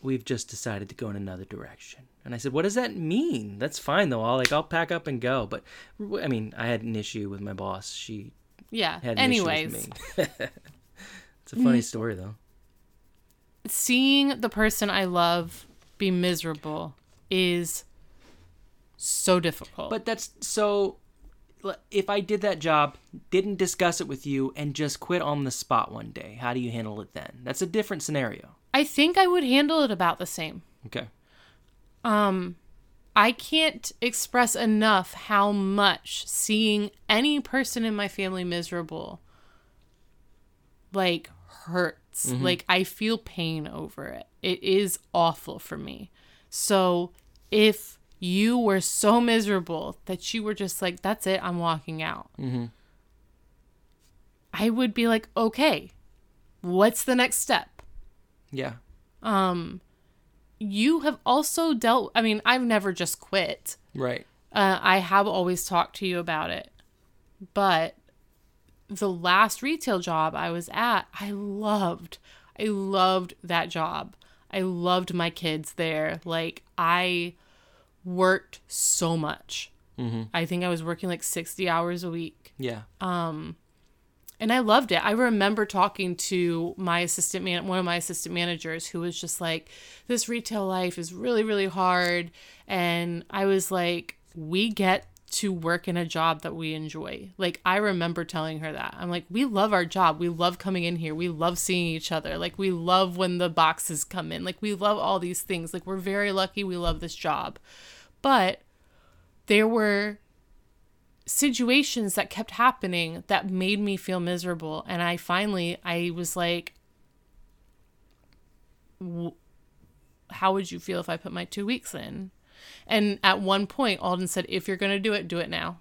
"We've just decided to go in another direction." And I said, "What does that mean?" That's fine though. I'll like, I'll pack up and go. But I mean, I had an issue with my boss. She Yeah. had an Anyways, issue with me. it's a funny story though. seeing the person I love be miserable is so difficult. But that's so. If I did that job, didn't discuss it with you, and just quit on the spot one day, how do you handle it then? That's a different scenario. I think I would handle it about the same. Okay. Um, I can't express enough how much seeing any person in my family miserable like hurts. Like I feel pain over it. It is awful for me. So if you were so miserable that you were just like, that's it, I'm walking out. I would be like, okay, what's the next step? Yeah. Um, you have also dealt, I mean, I've never just quit. Right. Uh, I have always talked to you about it. But the last retail job I was at, I loved. I loved that job. I loved my kids there. Like, I worked so much. I think I was working like 60 hours a week. Yeah. Um, And I loved it. I remember talking to my assistant man, one of my assistant managers, who was just like, "This retail life is really, really hard." And I was like, "We get to work in a job that we enjoy." Like I remember telling her that. I'm like, "We love our job. We love coming in here. We love seeing each other. Like we love when the boxes come in. Like we love all these things. Like we're very lucky. We love this job." But there were situations that kept happening that made me feel miserable and i finally i was like "W- how would you feel if i put my two weeks in and at one point alden said if you're going to do it do it now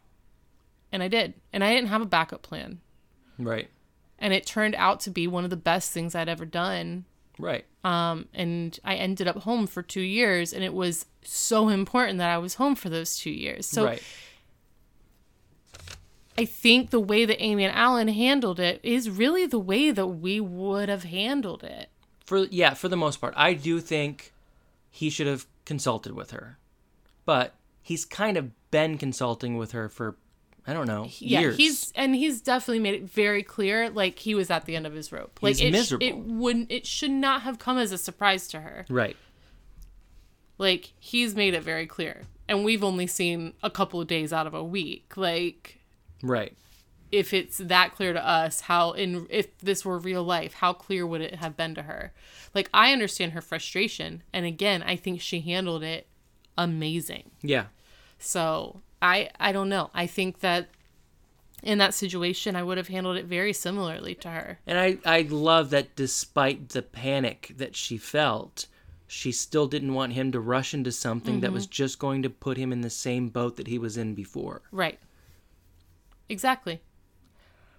and i did and i didn't have a backup plan Right. and it turned out to be one of the best things i'd ever done Right. um, and I ended up home for two years, and it was so important that I was home for those two years. So right. I think the way that Amy and Alan handled it is really the way that we would have handled it. For yeah, for the most part, I do think he should have consulted with her, but he's kind of been consulting with her for I don't know Yeah, years. he's and he's definitely made it very clear, like he was at the end of his rope. Like He's it, miserable. it wouldn't, it should not have come as a surprise to her. right. Like he's made it very clear, and we've only seen a couple of days out of a week. Like Right. if it's that clear to us, how in if this were real life, how clear would it have been to her? Like I understand her frustration, and again, I think she handled it amazing. Yeah. So I I don't know. I think that in that situation, I would have handled it very similarly to her. And I, I love that despite the panic that she felt, she still didn't want him to rush into something that was mm-hmm. just going to put him in the same boat that he was in before. Right. Exactly.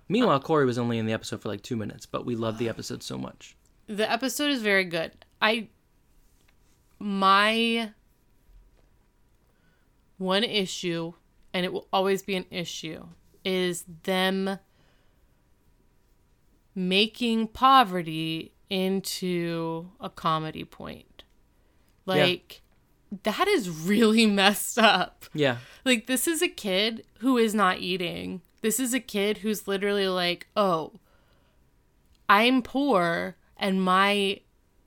Meanwhile, Corey was only in the episode for like two minutes, but we loved the episode so much. The episode is very good. I my one issue and it will always be an issue is them making poverty into a comedy point. Like that is really messed up. Yeah. Like this is a kid who is not eating. This is a kid who's literally like, "Oh, I'm poor and my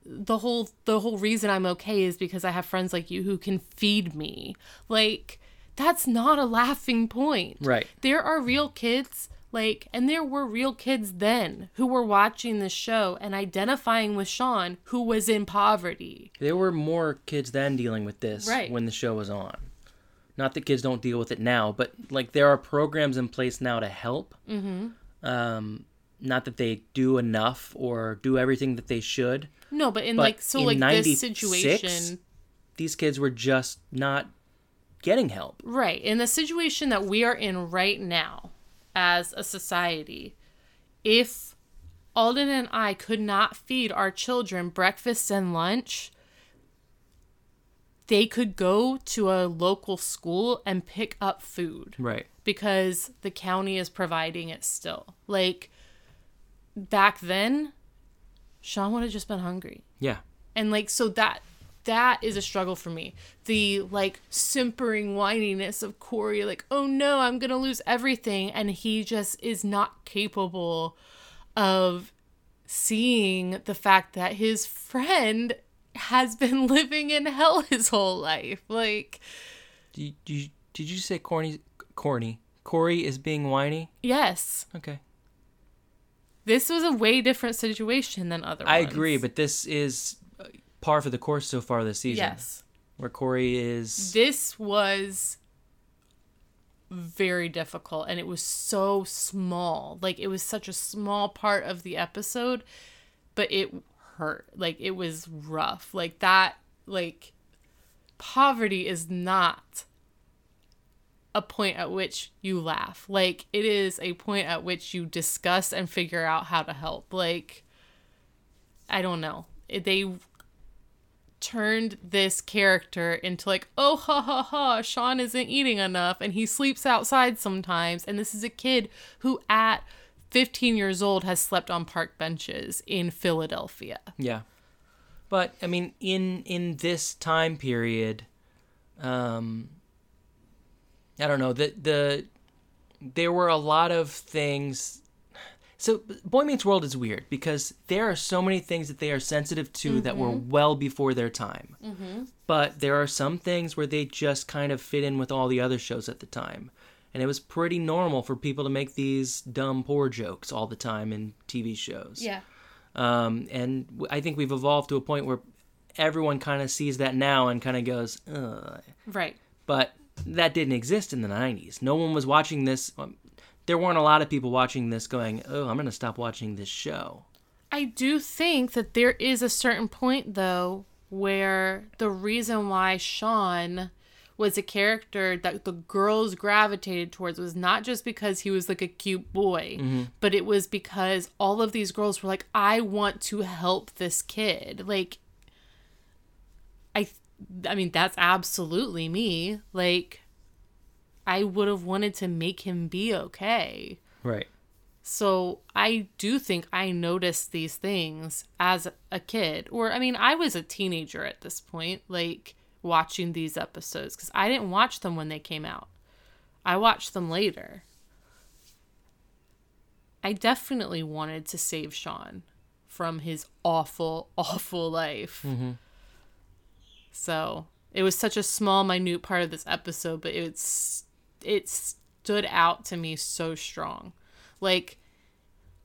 the whole the whole reason I'm okay is because I have friends like you who can feed me." Like that's not a laughing point. Right. There are real kids like and there were real kids then who were watching the show and identifying with Sean who was in poverty. There were more kids then dealing with this Right. when the show was on. Not that kids don't deal with it now, but like there are programs in place now to help. Mm-hmm. Um, not that they do enough or do everything that they should. No, but in But like so in like 96, this situation These kids were just not getting help. Right. In the situation that we are in right now as a society, if Alden and I could not feed our children breakfast and lunch, they could go to a local school and pick up food Right. because the county is providing it still. Like back then, Sean would have just been hungry Yeah. and like so that that is a struggle for me the like simpering whininess of corey like oh no i'm gonna lose everything and he just is not capable of seeing the fact that his friend has been living in hell his whole life like Did you, did you say corny? Corny. Corey is being whiny. yes Okay. This was a way different situation than other I ones. agree, but this is uh, par for the course so far this season. yes Where Corey is. this was very difficult and it was so small like it was such a small part of the episode but it hurt like it was rough like that like poverty is not a point at which you laugh like it is a point at which you discuss and figure out how to help like i don't know they turned this character into like, oh ha ha ha, Sean isn't eating enough and he sleeps outside sometimes. And this is a kid who at 15 years old has slept on park benches in Philadelphia. Yeah. But I mean in in this time period um I don't know, the the there were a lot of things so Boy Meets World is weird because there are so many things that they are sensitive to that were well before their time. But there are some things where they just kind of fit in with all the other shows at the time. And it was pretty normal for people to make these dumb poor jokes all the time in TV shows. Yeah. Um, and I think we've evolved to a point where everyone kind of sees that now and kind of goes, Ugh. Right. but that didn't exist in the 90s. No one was watching this. Um, there weren't a lot of people watching this going, oh, I'm going to stop watching this show. I do think that there is a certain point though where the reason why Sean was a character that the girls gravitated towards was not just because he was like a cute boy, but it was because all of these girls were like, I want to help this kid. Like, I, mean, that's absolutely me. Like, I would have wanted to make him be okay. Right. So I do think I noticed these things as a kid. Or, I mean, I was a teenager at this point, like watching these episodes, because I didn't watch them when they came out. I watched them later. I definitely wanted to save Sean from his awful, awful life. Mm-hmm. So it was such a small, minute part of this episode, but it's it stood out to me so strong. Like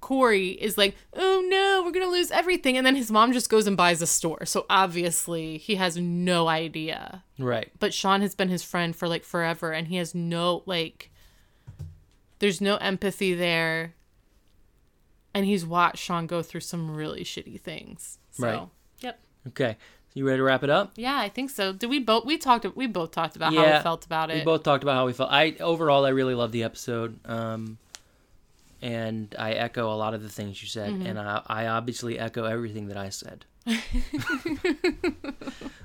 Corey is like, "Oh no, we're going to lose everything." And then his mom just goes and buys a store. So obviously, he has no idea. Right. But Sean has been his friend for like forever and he has no like there's no empathy there. And he's watched Sean go through some really shitty things. So, Right. Yep. Okay. You ready to wrap it up? Yeah, I think so. Did we both we talked we both talked about how we felt about it. We both talked about how we felt. I overall I really loved the episode. Um and I echo a lot of the things you said Mm-hmm. and I, I obviously echo everything that I said.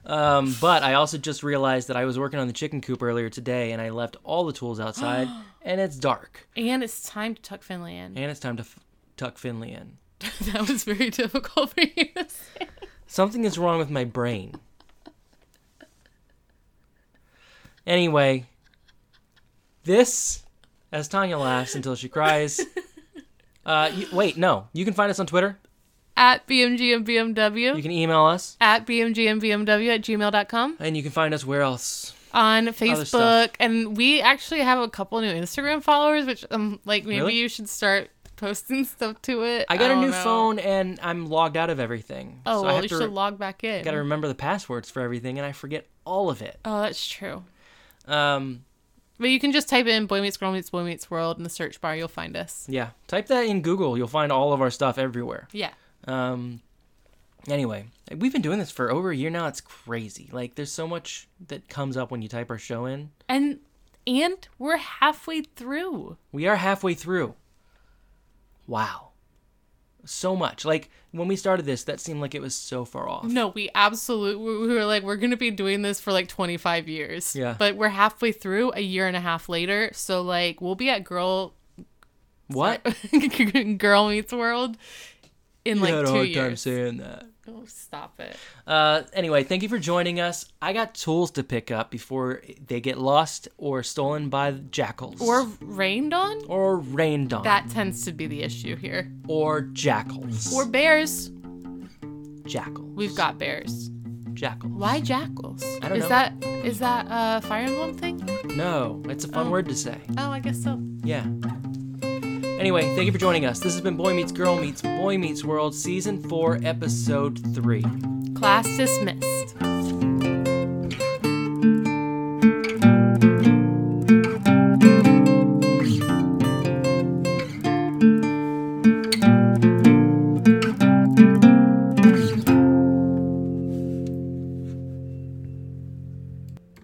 um, but I also just realized that I was working on the chicken coop earlier today and I left all the tools outside and it's dark and it's time to tuck Finley in. and it's time to f- tuck Finley in. that was very difficult for you to say. Something is wrong with my brain. Anyway, this, as Tanya laughs until she cries. Uh, you, wait, no. You can find us on Twitter. At BMG and BMW. You can email us, at BMG and BMW at gmail.com. and you can find us where else? on. Facebook, and we actually have a couple new Instagram followers, which um like maybe Really? you should start posting stuff to it. I got a new know. phone, and I'm logged out of everything. Oh so I have you to should log back in. got to remember the passwords for everything, and I forget all of it. oh, that's true. Um, But you can just type in "Boy Meets Girl Meets Boy Meets World" in the search bar. You'll find us. yeah, type that in Google. You'll find all of our stuff everywhere. Yeah. Um, anyway, we've been doing this for over a year now. It's crazy. Like, there's so much that comes up when you type our show in. And and we're halfway through. We are halfway through. Wow. So much. Like, when we started this, that seemed like it was so far off. No, we absolutely we were like we're gonna be doing this for like 25 years. Yeah. But we're halfway through, a year and a half later. So like we'll be at Girl What? Girl Meets World in like you had a two hard time years. saying that. Oh, stop it. Uh, anyway, thank you for joining us. I got tools to pick up before they get lost or stolen by the jackals. Or rained on? or rained on. That tends to be the issue here. or jackals. Or bears. jackals. We've got bears. jackals. Why jackals? I don't is know. that is that a Fire Emblem thing? No, it's a fun Oh. word to say. Oh, I guess so. Yeah. Anyway, thank you for joining us. This has been Boy Meets Girl Meets Boy Meets World, Season 4, Episode 3. Class dismissed.